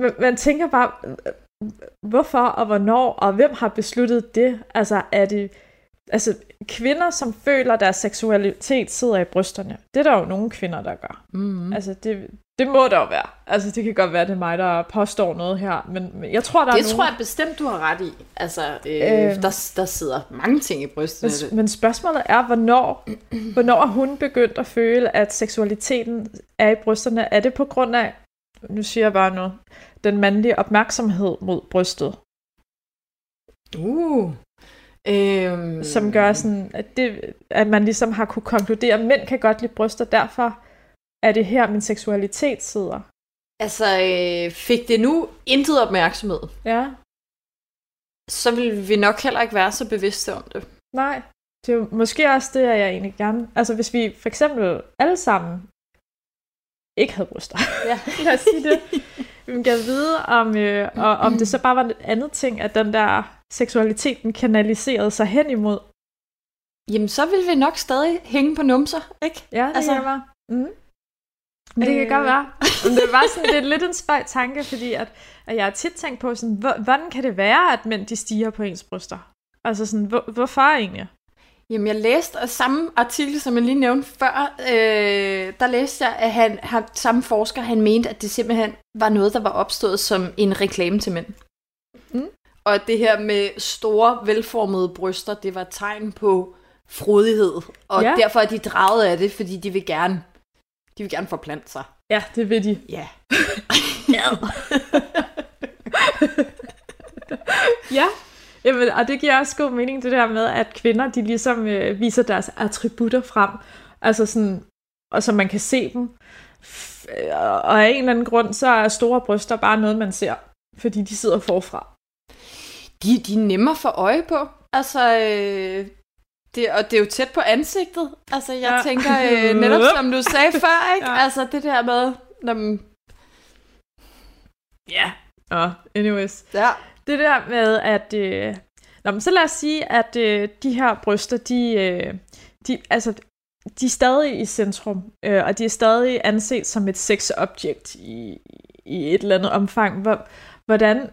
man, man tænker bare, hvorfor og hvornår, og hvem har besluttet det? Altså er det, altså kvinder, som føler, at deres seksualitet sidder i brysterne, det er der jo nogle kvinder, der gør. Mm. Altså, det, det må der jo være. Altså, det kan godt være, det er mig, der påstår noget her, men men jeg tror, der Det er nogen... tror jeg bestemt, du har ret i. Altså, øh, Øhm. der, der sidder mange ting i brystet. Men, men spørgsmålet er, hvornår, hvornår er hun begyndt at føle, at seksualiteten er i brysterne? Er det på grund af, nu siger jeg bare noget, den mandlige opmærksomhed mod brystet, Uh. Øhm, som gør sådan, at, det, at man ligesom har kunne konkludere, at mænd kan godt lide bryster, derfor er det her, min seksualitet sidder. Altså, øh, fik det nu intet opmærksomhed, Ja, så vil vi nok heller ikke være så bevidste om det. nej. Det er jo måske også det, at jeg egentlig gerne... Altså, hvis vi for eksempel alle sammen ikke havde bryster, Ja. lad os sige det. Vi kan vide, om, øh, og, om det så bare var et andet ting, at den der seksualiteten kanaliserede sig hen imod. Jamen, så vil vi nok stadig hænge på numser, ikke? Ja, det Altså- kan være. Mm. Det kan Øh. godt være. Men det bare sådan, det er lidt en spøj tanke, fordi at, at jeg har tit tænkt på, sådan, hvor, hvordan kan det være, at mænd de stiger på ens bryster? Altså sådan, hvor, hvorfor egentlig? Jamen, jeg læste af samme artikel, som jeg lige nævnte før, øh, der læste jeg, at han, han, samme forsker, han mente, at det simpelthen var noget, der var opstået som en reklame til mænd. Mm. Og det her med store, velformede bryster, det var et tegn på frodighed. Og Ja. ja. derfor er de draget af det, fordi de vil gerne, de vil gerne forplante sig. Ja, det vil de. Ja. Ja, Jamen, og det giver også god mening, det der med, at kvinder, de ligesom øh, viser deres attributter frem, altså sådan, og så man kan se dem. Øh, og af en eller anden grund, så er store bryster bare noget, man ser, fordi de sidder forfra. De, de er nemmere for øje på. Altså, øh, det, og det er jo tæt på ansigtet. Altså, jeg Ja. tænker øh, netop som du sagde før, ikke? Ja. Altså, det der med, når man, Ja. Og anyways. ja. Det der med, at... Øh, nå, men så lad os sige, at øh, de her bryster, de, øh, de, altså, de er stadig i centrum, øh, og de er stadig anset som et sexobjekt i, i et eller andet omfang. Hvor, hvordan, hvor,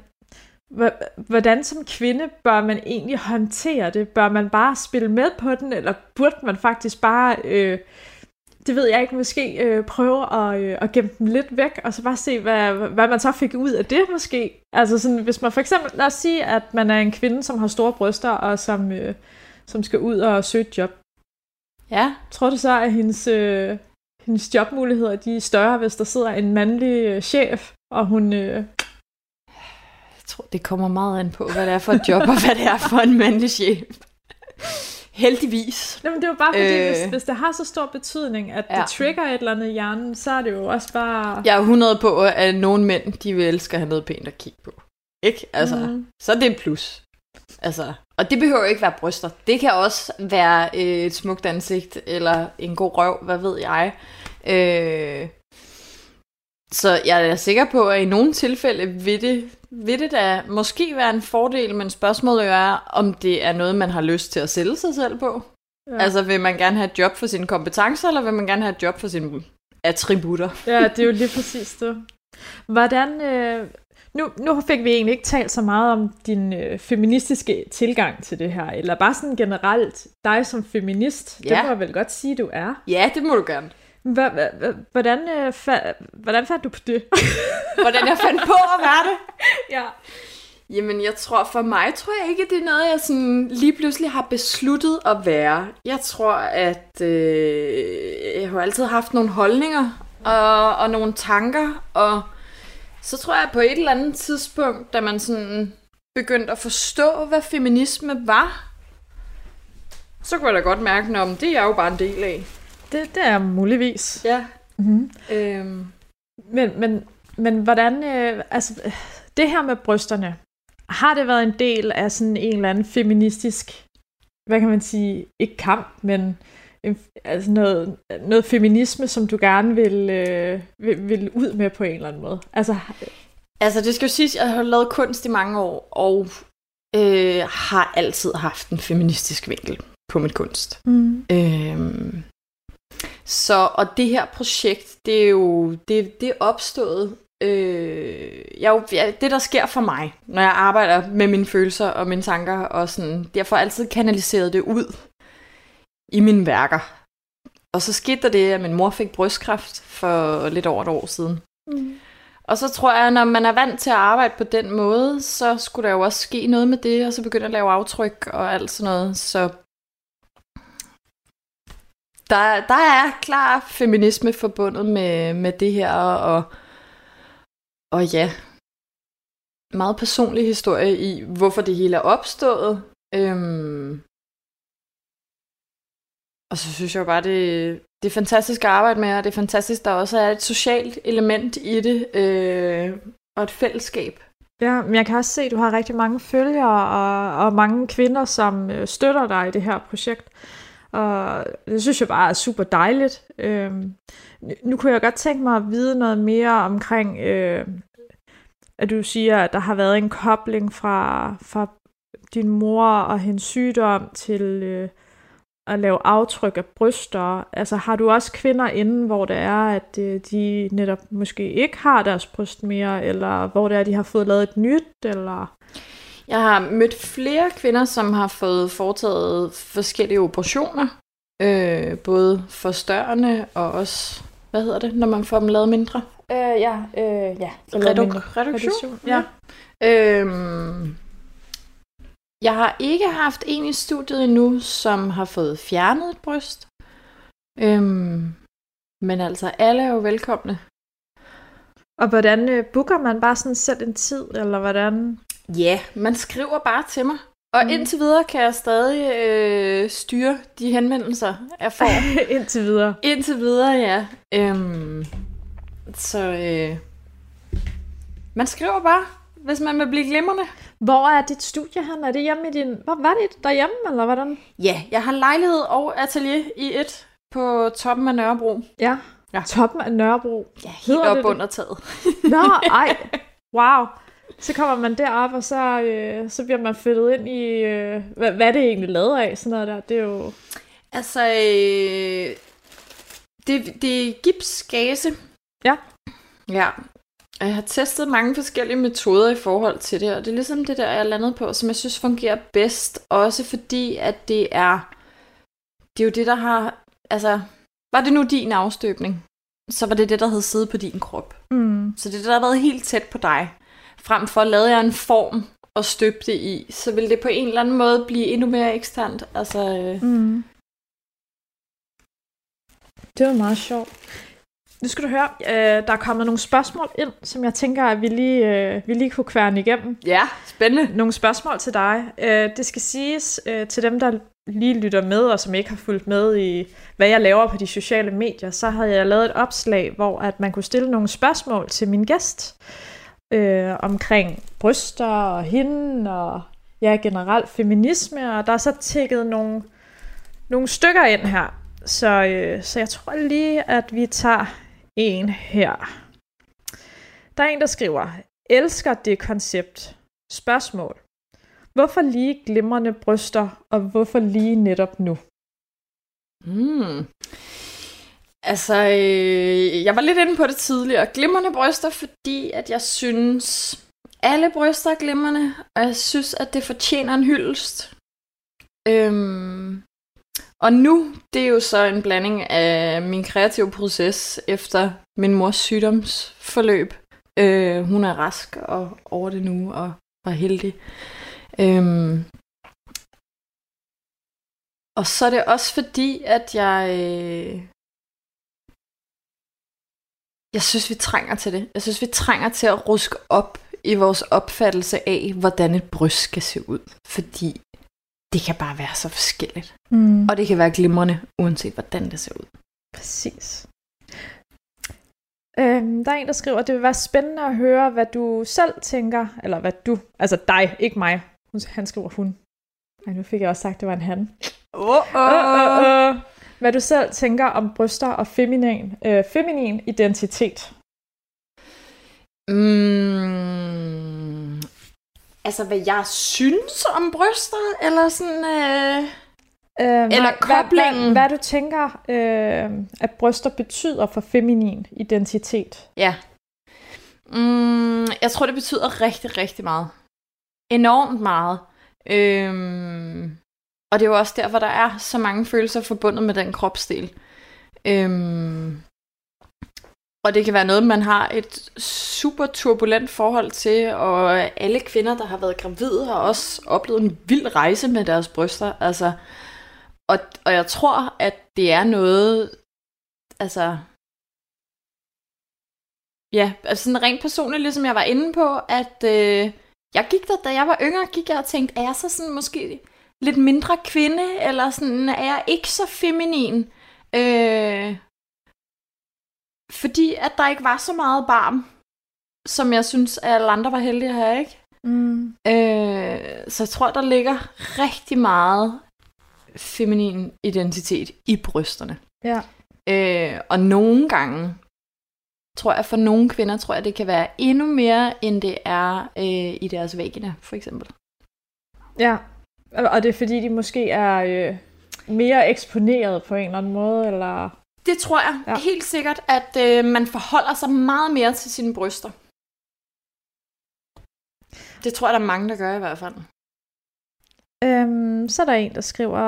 hvordan som kvinde bør man egentlig håndtere det? Bør man bare spille med på den, eller burde man faktisk bare... Øh, det ved jeg ikke, måske øh, prøve at, øh, at gemme dem lidt væk, og så bare se, hvad, hvad man så fik ud af det måske. Altså sådan, hvis man for eksempel, lad os sige, at man er en kvinde, som har store bryster, og som, øh, som skal ud og søge et job. Ja. Tror du så, at hendes, øh, hendes jobmuligheder de er større, hvis der sidder en mandlig øh, chef, og hun... Øh, tror, det kommer meget an på, hvad det er for et job, og hvad det er for en mandlig chef. Heldigvis. Jamen, det er jo bare fordi, øh... Hvis, hvis det har så stor betydning, at ja. Det trigger et eller andet i hjernen, så er det jo også bare... Jeg er 100 på, at nogle mænd, de vil elske at have noget pænt at kigge på. Ikke? Altså, mm. så er det et plus. Altså, og det behøver jo ikke være bryster. Det kan også være øh, et smukt ansigt, eller en god røv, hvad ved jeg. Øh, så jeg er sikker på, at i nogle tilfælde vil det, vil det da måske være en fordel, men spørgsmålet jo er, om det er noget, man har lyst til at sælge sig selv på. Ja. Altså, vil man gerne have et job for sine kompetencer, eller vil man gerne have et job for sine attributter? Ja, det er jo lige præcis det. Hvordan... Øh... Nu, nu fik vi egentlig ikke talt så meget om din øh, feministiske tilgang til det her, eller bare sådan generelt dig som feminist. Det Ja. må jeg vel godt sige, du er. Ja, det må du gerne. Hvordan, øh, hvordan fandt du på det? Hvordan jeg fandt på at være det? ja. Jamen, jeg tror, for mig tror jeg ikke, det er noget, jeg sådan lige pludselig har besluttet at være. Jeg tror, at øh, jeg har altid haft nogle holdninger og, og nogle tanker, og så tror jeg på et eller andet tidspunkt, da man sådan begyndte at forstå, hvad feminisme var, så kunne jeg da godt mærke, at det er jeg jo bare en del af. Det, det er muligvis. Ja. Mm-hmm. Øhm, Men, men, men hvordan, øh, altså, øh, det her med brysterne, har det været en del af sådan en eller anden feministisk, hvad kan man sige, ikke kamp, men en, altså noget, noget feminisme, som du gerne vil, øh, vil, vil ud med på en eller anden måde? Altså, Altså, det skal jo siges, at jeg har lavet kunst i mange år, og øh, har altid haft en feministisk vinkel på mit kunst. mm. Øhm, så, og det her projekt, det er jo det, det er opstået. Øh, jeg, jeg, det, der sker for mig, når jeg arbejder med mine følelser og mine tanker, og sådan, jeg får altid kanaliseret det ud i mine værker. Og så skete der det, at min mor fik brystkræft for lidt over et år siden. Mm. Og så tror jeg, når man er vant til at arbejde på den måde, så skulle der jo også ske noget med det, og så begynde at lave aftryk og alt sådan noget. Så der, der er klar feminisme forbundet med, med det her, og, og ja, meget personlig historie i, hvorfor det hele er opstået. Øhm, og så synes jeg jo bare, det, det er fantastisk at arbejde med, og det er fantastisk, der også er et socialt element i det, øh, og et fællesskab. Ja, men jeg kan også se, at du har rigtig mange følgere og, og mange kvinder, som øh, støtter dig i det her projekt. Og det synes jeg bare er super dejligt. Øhm, nu- kunne jeg godt tænke mig at vide noget mere omkring, øh, at du siger, at der har været en kobling fra, fra din mor og hendes sygdom til øh, at lave aftryk af bryster. Altså har du også kvinder inden, hvor det er, at øh, de netop måske ikke har deres bryst mere, eller hvor det er, de har fået lavet et nyt, eller... Jeg har mødt flere kvinder, som har fået foretaget forskellige operationer. Øh, både forstørrende og også, hvad hedder det, når man får dem lavet mindre? Øh, ja, øh, ja. Reduk- reduktion. Ja. Øhm, jeg har ikke haft en i studiet endnu, som har fået fjernet et bryst. Øhm, men altså, alle er jo velkomne. Og hvordan øh, booker man bare sådan selv en tid, eller hvordan? Ja, man skriver bare til mig. Og Mm. indtil videre kan jeg stadig øh, styre de henvendelser, jeg får. Indtil videre. indtil videre, ja. Øhm, så øh, man skriver bare, hvis man vil blive glimrende. Hvor er dit studie hen? Er det hjemme i din... Hvor var det derhjemme, eller hvordan? Ja, jeg har lejlighed og atelier i et på toppen af Nørrebro. Ja. Ja. Toppen af Nørrebro. Ja, helt Hedder op det? under taget. Nå, ej. Wow. Så kommer man derop, og så, øh, så bliver man flyttet ind i... Øh, hvad, hvad det egentlig lavet af? Sådan noget der. Det er jo... Altså, øh, det, det er gipsgase. Ja. Ja. Og Jeg har testet mange forskellige metoder i forhold til det, og det er ligesom det der, jeg landet på, som jeg synes fungerer bedst, også fordi, at det er, det er jo det, der har, altså, var det nu din afstøbning, så var det det, der havde siddet på din krop. Mm. Så det er det, der har været helt tæt på dig. Frem for at lade jeg en form og støbe det i, så vil det på en eller anden måde blive endnu mere eksternt. Altså, øh, Mm. Det var meget sjovt. Nu skal du høre, øh, der er kommet nogle spørgsmål ind, som jeg tænker, at vi lige, øh, vi lige kunne kværne igennem. ja, spændende. Nogle spørgsmål til dig. Øh, det skal siges øh, til dem, der lige lytter med, og som ikke har fulgt med i, hvad jeg laver på de sociale medier, så havde jeg lavet et opslag, hvor at man kunne stille nogle spørgsmål til min gæst øh, omkring bryster og hende, og ja, generelt feminisme, og der er så tækket nogle, nogle stykker ind her. Så, øh, så jeg tror lige, at vi tager en her. Der er en, der skriver, elsker det koncept. Spørgsmål. Hvorfor lige glimrende bryster, og hvorfor lige netop nu? Mm. Altså, øh, jeg var lidt inde på det tidligere. Glimrende bryster, fordi at jeg synes, alle bryster er glimrende, og jeg synes, at det fortjener en hyldest. Øhm, og nu, det er jo så en blanding af min kreative proces efter min mors sygdomsforløb. Øh, hun er rask og over det nu, og var heldig. Øhm, og så er det også fordi, at jeg... Øh, jeg synes, vi trænger til det. Jeg synes, vi trænger til at ruske op i vores opfattelse af, hvordan et bryst skal se ud. Fordi det kan bare være så forskelligt. Mm. Og det kan være glimrende, uanset hvordan det ser ud. Præcis. Øhm, der er en, der skriver, at det vil være spændende at høre, hvad du selv tænker, eller hvad du, altså dig, ikke mig. Hun- Han skriver hun. Ej, nu fik jeg også sagt, at det var en han. Oh, oh. Uh, uh, uh. Hvad du selv tænker om bryster og feminin, øh, feminin identitet. Mm, altså, hvad jeg synes om bryster, eller sådan... Øh... Øh, Eller nej, hvad, koblingen. hvad, hvad du tænker, øh, at bryster betyder for feminin identitet. Ja. Mm, jeg tror, det betyder rigtig, rigtig meget. Enormt meget. Øhm, og det er jo også derfor, der er så mange følelser forbundet med den kropsdel. Øhm, og det kan være noget, man har et super turbulent forhold til, og alle kvinder, der har været gravide, har også oplevet en vild rejse med deres bryster. Altså, og, og jeg tror, at det er noget, altså, Ja, altså sådan rent personligt, ligesom jeg var inde på, at øh, jeg gik der, da jeg var yngre, gik jeg og tænkte, er jeg så sådan måske lidt mindre kvinde, eller sådan, er jeg ikke så feminin? Øh, fordi at der ikke var så meget barm, som jeg synes, at alle andre var heldige at have, ikke? Mm. Øh, så jeg tror, der ligger rigtig meget feminin identitet i brysterne. Ja. Øh, og nogle gange, tror jeg for nogle kvinder, tror jeg, det kan være endnu mere, end det er øh, i deres vagina, for eksempel. Ja, og det er fordi, de måske er øh, mere eksponeret på en eller anden måde, eller... Det tror jeg Ja. helt sikkert, at øh, man forholder sig meget mere til sine bryster. Det tror jeg, der er mange, der gør i hvert fald. Øhm, så er der en, der skriver,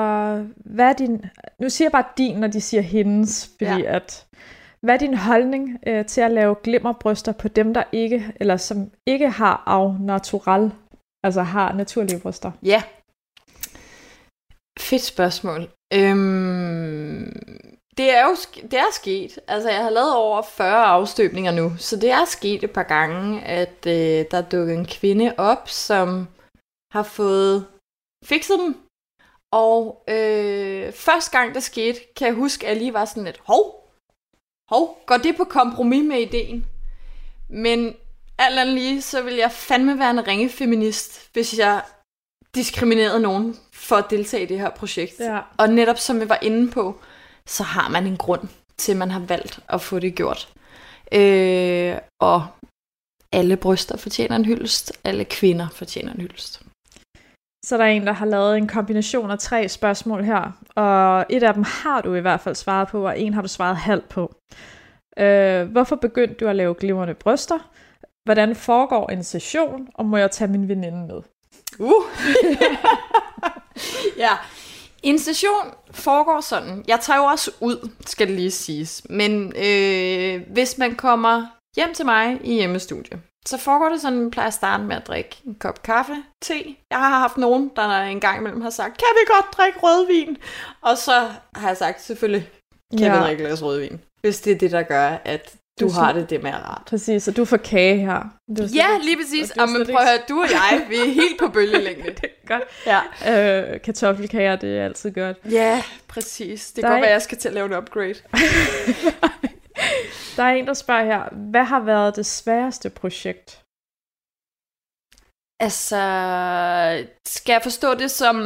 hvad er din... Nu siger jeg bare din, når de siger hendes, fordi ja. At... Hvad er din holdning øh, til at lave glimmerbryster på dem, der ikke, eller som ikke har au natural, altså har naturlige bryster? Ja. Fedt spørgsmål. Øhm, det er jo det er sket. Altså, jeg har lavet over 40 afstøbninger nu, så det er sket et par gange, at øh, der er dukket en kvinde op, som har fået fikset dem. Og øh, første gang det skete, kan jeg huske, at jeg lige var sådan lidt, hov, hov, går det på kompromis med ideen? Men alt andet lige, så vil jeg fandme være en ringe feminist, hvis jeg diskriminerede nogen for at deltage i det her projekt. Ja. Og netop som vi var inde på, så har man en grund til, at man har valgt at få det gjort. Øh, og alle bryster fortjener en hyldest. Alle kvinder fortjener en hyldest. Så der er en, der har lavet en kombination af tre spørgsmål her, og et af dem har du i hvert fald svaret på, og en har du svaret halvt på. Øh, hvorfor begyndte du at lave glimrende bryster? Hvordan foregår en session, og må jeg tage min veninde med? Uh. ja. En station foregår sådan. Jeg tager jo også ud, skal det lige siges. Men øh, hvis man kommer hjem til mig i hjemmestudie, så foregår det sådan, at jeg plejer at starte med at drikke en kop kaffe, te. Jeg har haft nogen, der en gang imellem har sagt, kan vi godt drikke rødvin? Og så har jeg sagt, selvfølgelig kan ja. vi drikke et glas rødvin. Hvis det er det, der gør, at du har det det med rart. Præcis, og du får kage her. Det Ja, lige præcis. og Og men prøv at høre, du og jeg, vi er helt på bølgelængde. Det er godt. Ja, Øh, kartoffelkager, det er altid godt. ja præcis. Det kan godt er- være, jeg skal til at lave en upgrade. Der er en, der spørger her, hvad har været det sværeste projekt? Altså, skal jeg forstå det som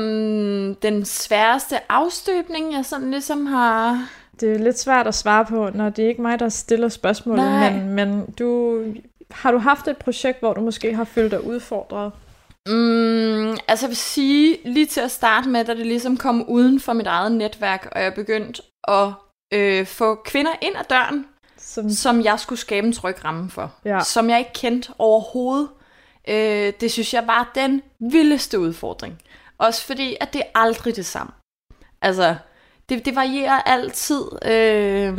den sværeste afstøbning, jeg sådan ligesom har... Det er lidt svært at svare på, når det er ikke mig, der stiller spørgsmålet, Nej. men, men du, har du haft et projekt, hvor du måske har følt dig udfordret? Mm, altså jeg vil sige, lige til at starte med, da det ligesom kom uden for mit eget netværk, og jeg begyndte at øh, få kvinder ind ad døren, Som, som jeg skulle skabe en tryg ramme for. Ja. Som jeg ikke kendte overhovedet. Øh, det synes jeg var den vildeste udfordring. Også fordi, at det er aldrig det samme. Altså, det, det varierer altid. Øh,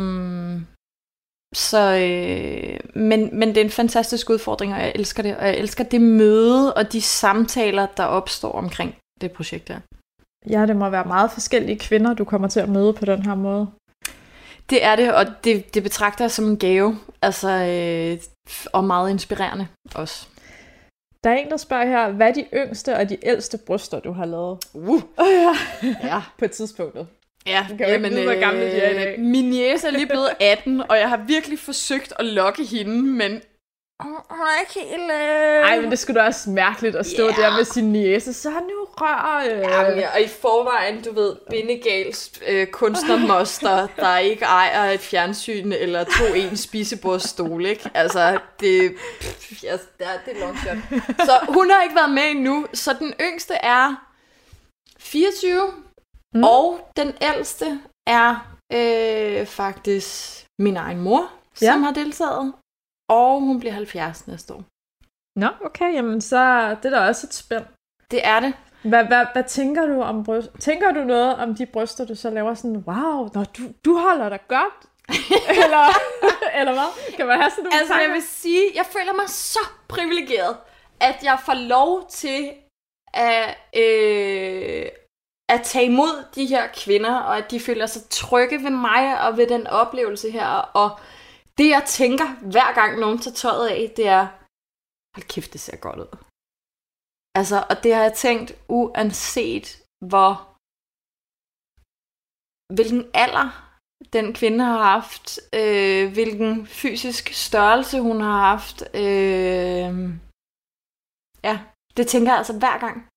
så, øh, men, men det er en fantastisk udfordring, og jeg elsker det. Og jeg elsker det møde og de samtaler, der opstår omkring det projekt her. ja, det må være meget forskellige kvinder, du kommer til at møde på den her måde. Det er det, og det, det betragter jeg som en gave. Altså, øh, og meget inspirerende også. Der er en, der spørger her, hvad er de yngste og de ældste bryster, du har lavet? Uh, ja. ja. På tidspunktet. Ja, Du kan jo ikke vide, hvor gamle de er i dag. Min jæse er lige blevet 18, og jeg har virkelig forsøgt at lokke hende, men hun er ikke helt... Øh... Ej, men det skulle da også mærkeligt at stå yeah. der med sin niece. Så nu rør... Øh. Jamen, ja, og i forvejen, du ved, Bindegals øh, kunstnermoster, der ikke ejer et fjernsyn eller to en spisebordstol, ikke? Altså, det, pff, yes, det, er, det er long shot. Så hun har ikke været med endnu, så den yngste er 24, mm. og den ældste er øh, faktisk min egen mor, Ja. som har deltaget, og hun bliver 70 næste år. Nå, okay, jamen så det er da også et spænd. Det er det. Hvad, hvad, hvad tænker du om bryst? Tænker du noget om de bryster, du så laver sådan, wow, når du, du holder dig godt? eller, eller hvad? Kan man have sådan nogle Altså, jeg tanker? vil sige, jeg føler mig så privilegeret, at jeg får lov til at, øh, at tage imod de her kvinder, og at de føler sig trygge ved mig og ved den oplevelse her. Og det, jeg tænker, hver gang nogen tager tøjet af, det er, hold kæft, det ser godt ud. Altså, og det har jeg tænkt, uanset hvor, hvilken alder den kvinde har haft, øh, hvilken fysisk størrelse hun har haft. Øh, ja, det tænker jeg altså hver gang.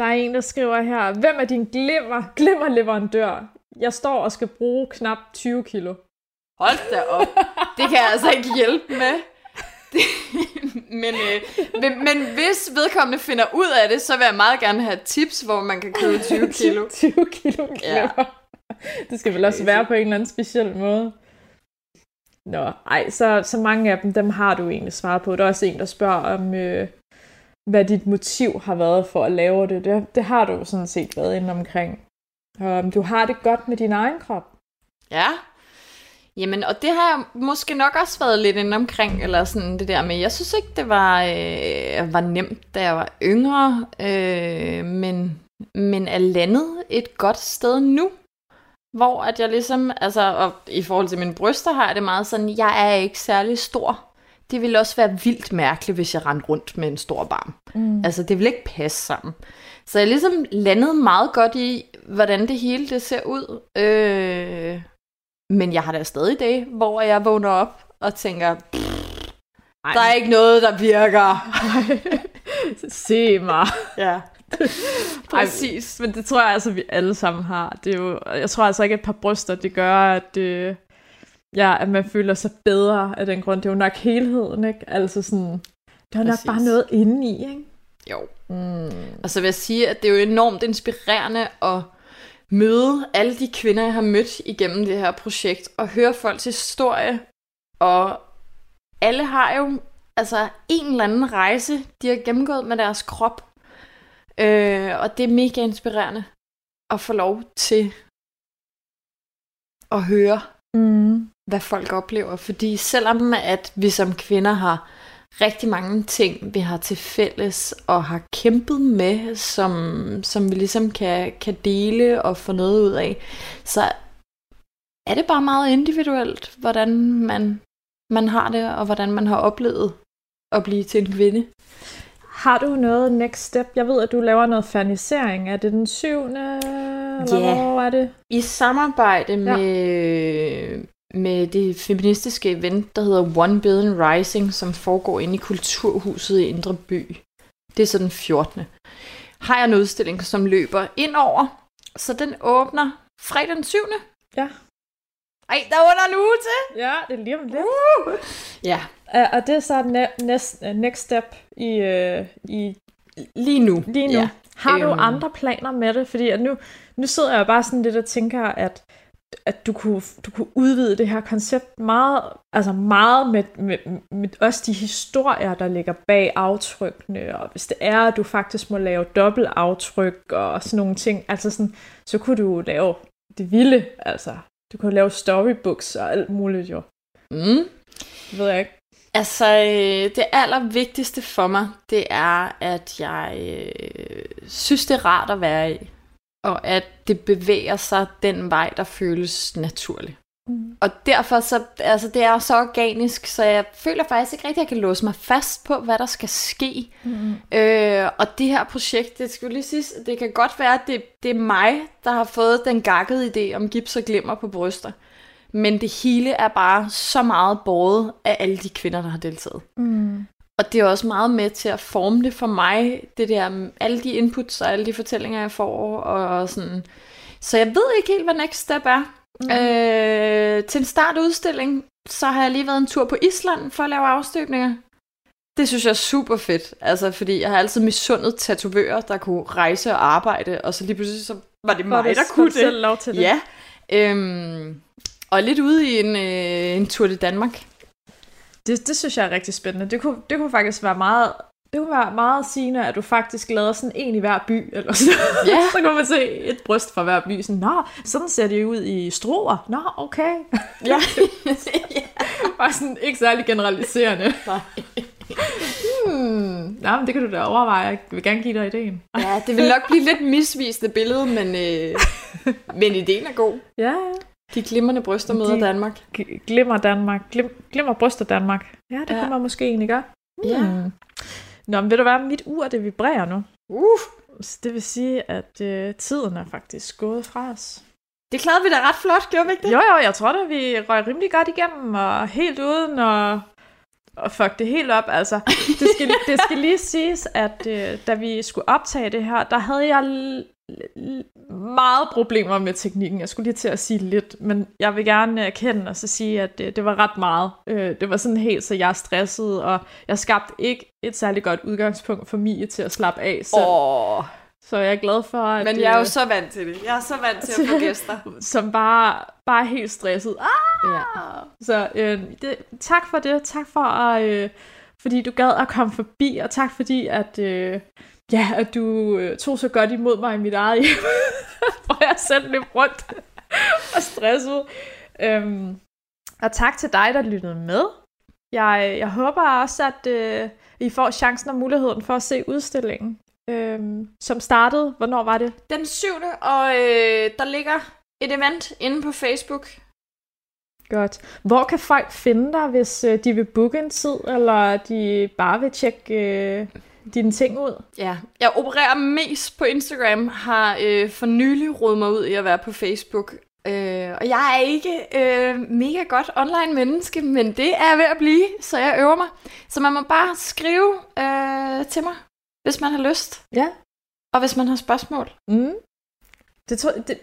Der er en, der skriver her, hvem er din glimmer, glimmerleverandør? Jeg står og skal bruge knap 20 kilo. Hold da op. Det kan jeg altså ikke hjælpe med. Men, øh, men, hvis vedkommende finder ud af det, så vil jeg meget gerne have tips, hvor man kan købe 20 kilo. 20 kilo glimmer. Det skal vel også være på en eller anden speciel måde. Nå, ej, så, så mange af dem, dem har du egentlig svaret på. Der er også en, der spørger om, øh, hvad dit motiv har været for at lave det. Det, det har du jo sådan set været inde omkring. Um, du har det godt med din egen krop. Ja. Jamen, og det har jeg måske nok også været lidt inde omkring, eller sådan det der med, jeg synes ikke, det var, øh, var nemt, da jeg var yngre, øh, men, men er landet et godt sted nu, hvor at jeg ligesom, altså, og i forhold til mine bryster har jeg det meget sådan, jeg er ikke særlig stor. Det ville også være vildt mærkeligt, hvis jeg rendte rundt med en stor barm. Mm. Altså, det vil ikke passe sammen. Så jeg ligesom landede meget godt i, hvordan det hele det ser ud. Øh, men jeg har da stadig dage, hvor jeg vågner op og tænker, "Pff, der er ikke noget, der virker. Se mig. Ja. Præcis. Ej, men det tror jeg altså, vi alle sammen har. Det er jo, jeg tror altså ikke, at et par bryster, det gør, at, øh, ja, at man føler sig bedre af den grund. Det er jo nok helheden, ikke? Altså sådan, der er nok bare noget inde i, ikke? Jo. Mm. Og så vil jeg sige, at det er jo enormt inspirerende at møde alle de kvinder, jeg har mødt igennem det her projekt, og høre folks historie. Og alle har jo altså en eller anden rejse, de har gennemgået med deres krop. Øh, og det er mega inspirerende at få lov til at høre, Mm. Hvad folk oplever. Fordi selvom at vi som kvinder har rigtig mange ting, vi har til fælles og har kæmpet med, som, som vi ligesom kan, kan dele og få noget ud af, så er det bare meget individuelt, hvordan man, man har det, og hvordan man har oplevet at blive til en kvinde. Har du noget next step? Jeg ved, at du laver noget fanisering. Er det den syvende? Eller Ja. hvor er det? I samarbejde Ja. Med, det feministiske event, der hedder One Billion Rising, som foregår inde i Kulturhuset i Indre By. Det er så den 14. Har jeg en udstilling, som løber ind over, så den åbner fredag den 7. Ja. Ej, der er under en uge til! Ja, det er lige om lidt. Uh! Ja, Uh, og det er så ne- næst, uh, next step i, uh, i lige nu. lige nu. Ja. Har du Øhm. andre planer med det? Fordi at nu, nu sidder jeg bare sådan lidt og tænker, at, at du, kunne, du kunne udvide det her koncept meget, altså meget med, med, med også de historier, der ligger bag aftrykkene, og hvis det er, at du faktisk må lave dobbelt aftryk og sådan nogle ting, altså sådan, så kunne du lave det vilde, altså. Du kunne lave storybooks og alt muligt jo. Mm. Det ved jeg ikke. Altså, øh, det allervigtigste for mig, det er, at jeg øh, synes, det er rart at være i. Og at det bevæger sig den vej, der føles naturlig. Mm. Og derfor så, altså det er så organisk, så jeg føler faktisk ikke rigtig, at jeg kan låse mig fast på, hvad der skal ske. Mm. Øh, og det her projekt, det skulle lige sige, det kan godt være, at det, det er mig, der har fået den gakkede idé om gips og glimmer på bryster. Men det hele er bare så meget båret af alle de kvinder, der har deltaget. Mm. Og det er også meget med til at forme det for mig, det der, alle de inputs og alle de fortællinger, jeg får, og sådan. Så jeg ved ikke helt, hvad next step er. Mm. Øh, til en startudstilling, så har jeg lige været en tur på Island for at lave afstøbninger. Det synes jeg er super fedt, altså fordi jeg har altid misundet tatovører, der kunne rejse og arbejde, og så lige pludselig så var det mig, du- der kunne du selv det. lov til det? Ja, øhm, og lidt ude i en, øh, en tur til Danmark. Det, det synes jeg er rigtig spændende. Det kunne, det kunne faktisk være meget... Det kunne være meget sigende, at du faktisk lavede sådan en i hver by, eller så, Ja. så kunne man se et bryst fra hver by. Sådan, Nå, sådan ser det ud i Struer. Nå, okay. Ja. Bare sådan ikke særlig generaliserende. hmm. Nå, men det kan du da overveje. Jeg vil gerne give dig ideen. ja, det vil nok blive lidt misvisende billede, men, øh, men ideen er god. Ja, ja. De glimrende bryster møder De- Danmark. Glimmer Danmark. Glim, glimmer bryster Danmark. Ja, det Ja. ja. kan man måske egentlig gøre. Ja. Hmm. Nå, men ved du hvad? Mit ur, det vibrerer nu. Uh, Så det vil sige, at øh, tiden er faktisk gået fra os. det klarede vi da ret flot, gjorde vi ikke det? Jo, jo, jeg tror da, vi røg rimelig godt igennem, og helt uden at, at fuck det helt op. Altså, det skal, det skal lige siges, at øh, da vi skulle optage det her, der havde jeg meget problemer med teknikken. Jeg skulle lige til at sige lidt, men jeg vil gerne erkende og så sige, at det, det var ret meget. Øh, det var sådan helt, så jeg er stresset, og jeg skabte ikke et særligt godt udgangspunkt for Mie til at slappe af selv. Åh, Så jeg er glad for, at... men jeg er jo øh, så vant til det. Jeg er så vant til at få gæster. som bare, bare er helt stresset. Ah! Ja. Så øh, det, tak for det. Tak for, at, øh, fordi du gad at komme forbi, og tak fordi, at, øh, ja, at du øh, tog så godt imod mig i mit eget hjem, hvor jeg selv løb rundt og stresset. Øhm, og tak til dig, der lyttede med. Jeg, jeg håber også, at øh, I får chancen og muligheden for at se udstillingen, øhm, som startede. Hvornår var det? Den syvende, og øh, der ligger et event inde på Facebook. Godt. Hvor kan folk finde dig, hvis øh, de vil booke en tid, eller de bare vil tjekke øh, dine ting ud? Ja, jeg opererer mest på Instagram, har øh, for nylig rodet mig ud i at være på Facebook. Øh, og jeg er ikke øh, mega godt online menneske, men det er ved at blive, så jeg øver mig. Så man må bare skrive øh, til mig, hvis man har lyst, Ja. og hvis man har spørgsmål. Mm. Det, tror, det,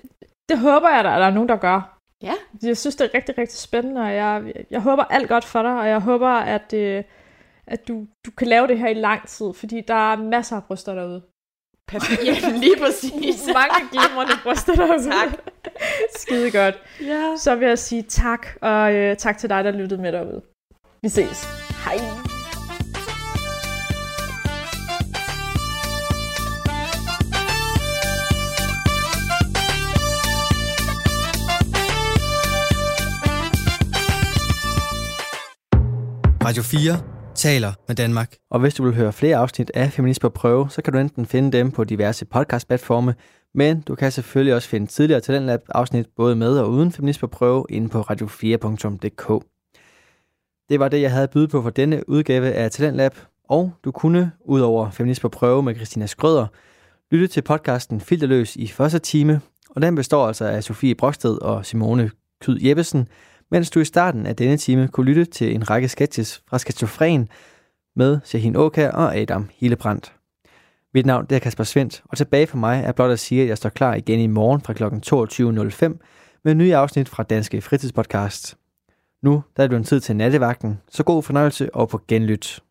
det håber jeg, der, der er nogen, der gør. Ja. Jeg synes, det er rigtig, rigtig spændende, og jeg, jeg håber alt godt for dig, og jeg håber, at, øh, at du, du kan lave det her i lang tid, fordi der er masser af bryster derude. Perfekt. Ja, lige præcis. Mange glimrende bryster derude. Tak. Skide godt. Ja. Så vil jeg sige tak, og øh, tak til dig, der lyttede med derude. Vi ses. Hej. Radio 4 taler med Danmark. Og hvis du vil høre flere afsnit af Feminist på prøve, så kan du enten finde dem på diverse podcast-platforme, men du kan selvfølgelig også finde tidligere Talentlab afsnit både med og uden Feminist på prøve inde på radio4.dk. Det var det, jeg havde at byde på for denne udgave af Talentlab, og du kunne, udover Feminist på prøve med Christina Skrøder, lytte til podcasten Filterløs i første time, og den består altså af Sofie Broksted og Simone Kyd Jeppesen, mens du i starten af denne time kunne lytte til en række sketches fra Skizofren med Shahin Åkær og Adam Hillebrandt. Mit navn det er Kasper Svendt, og tilbage for mig er blot at sige, at jeg står klar igen i morgen fra kl. 22.05 med nye afsnit fra Danske Fritidspodcast. Nu der er det blevet tid til nattevagten, så god fornøjelse og på genlyt.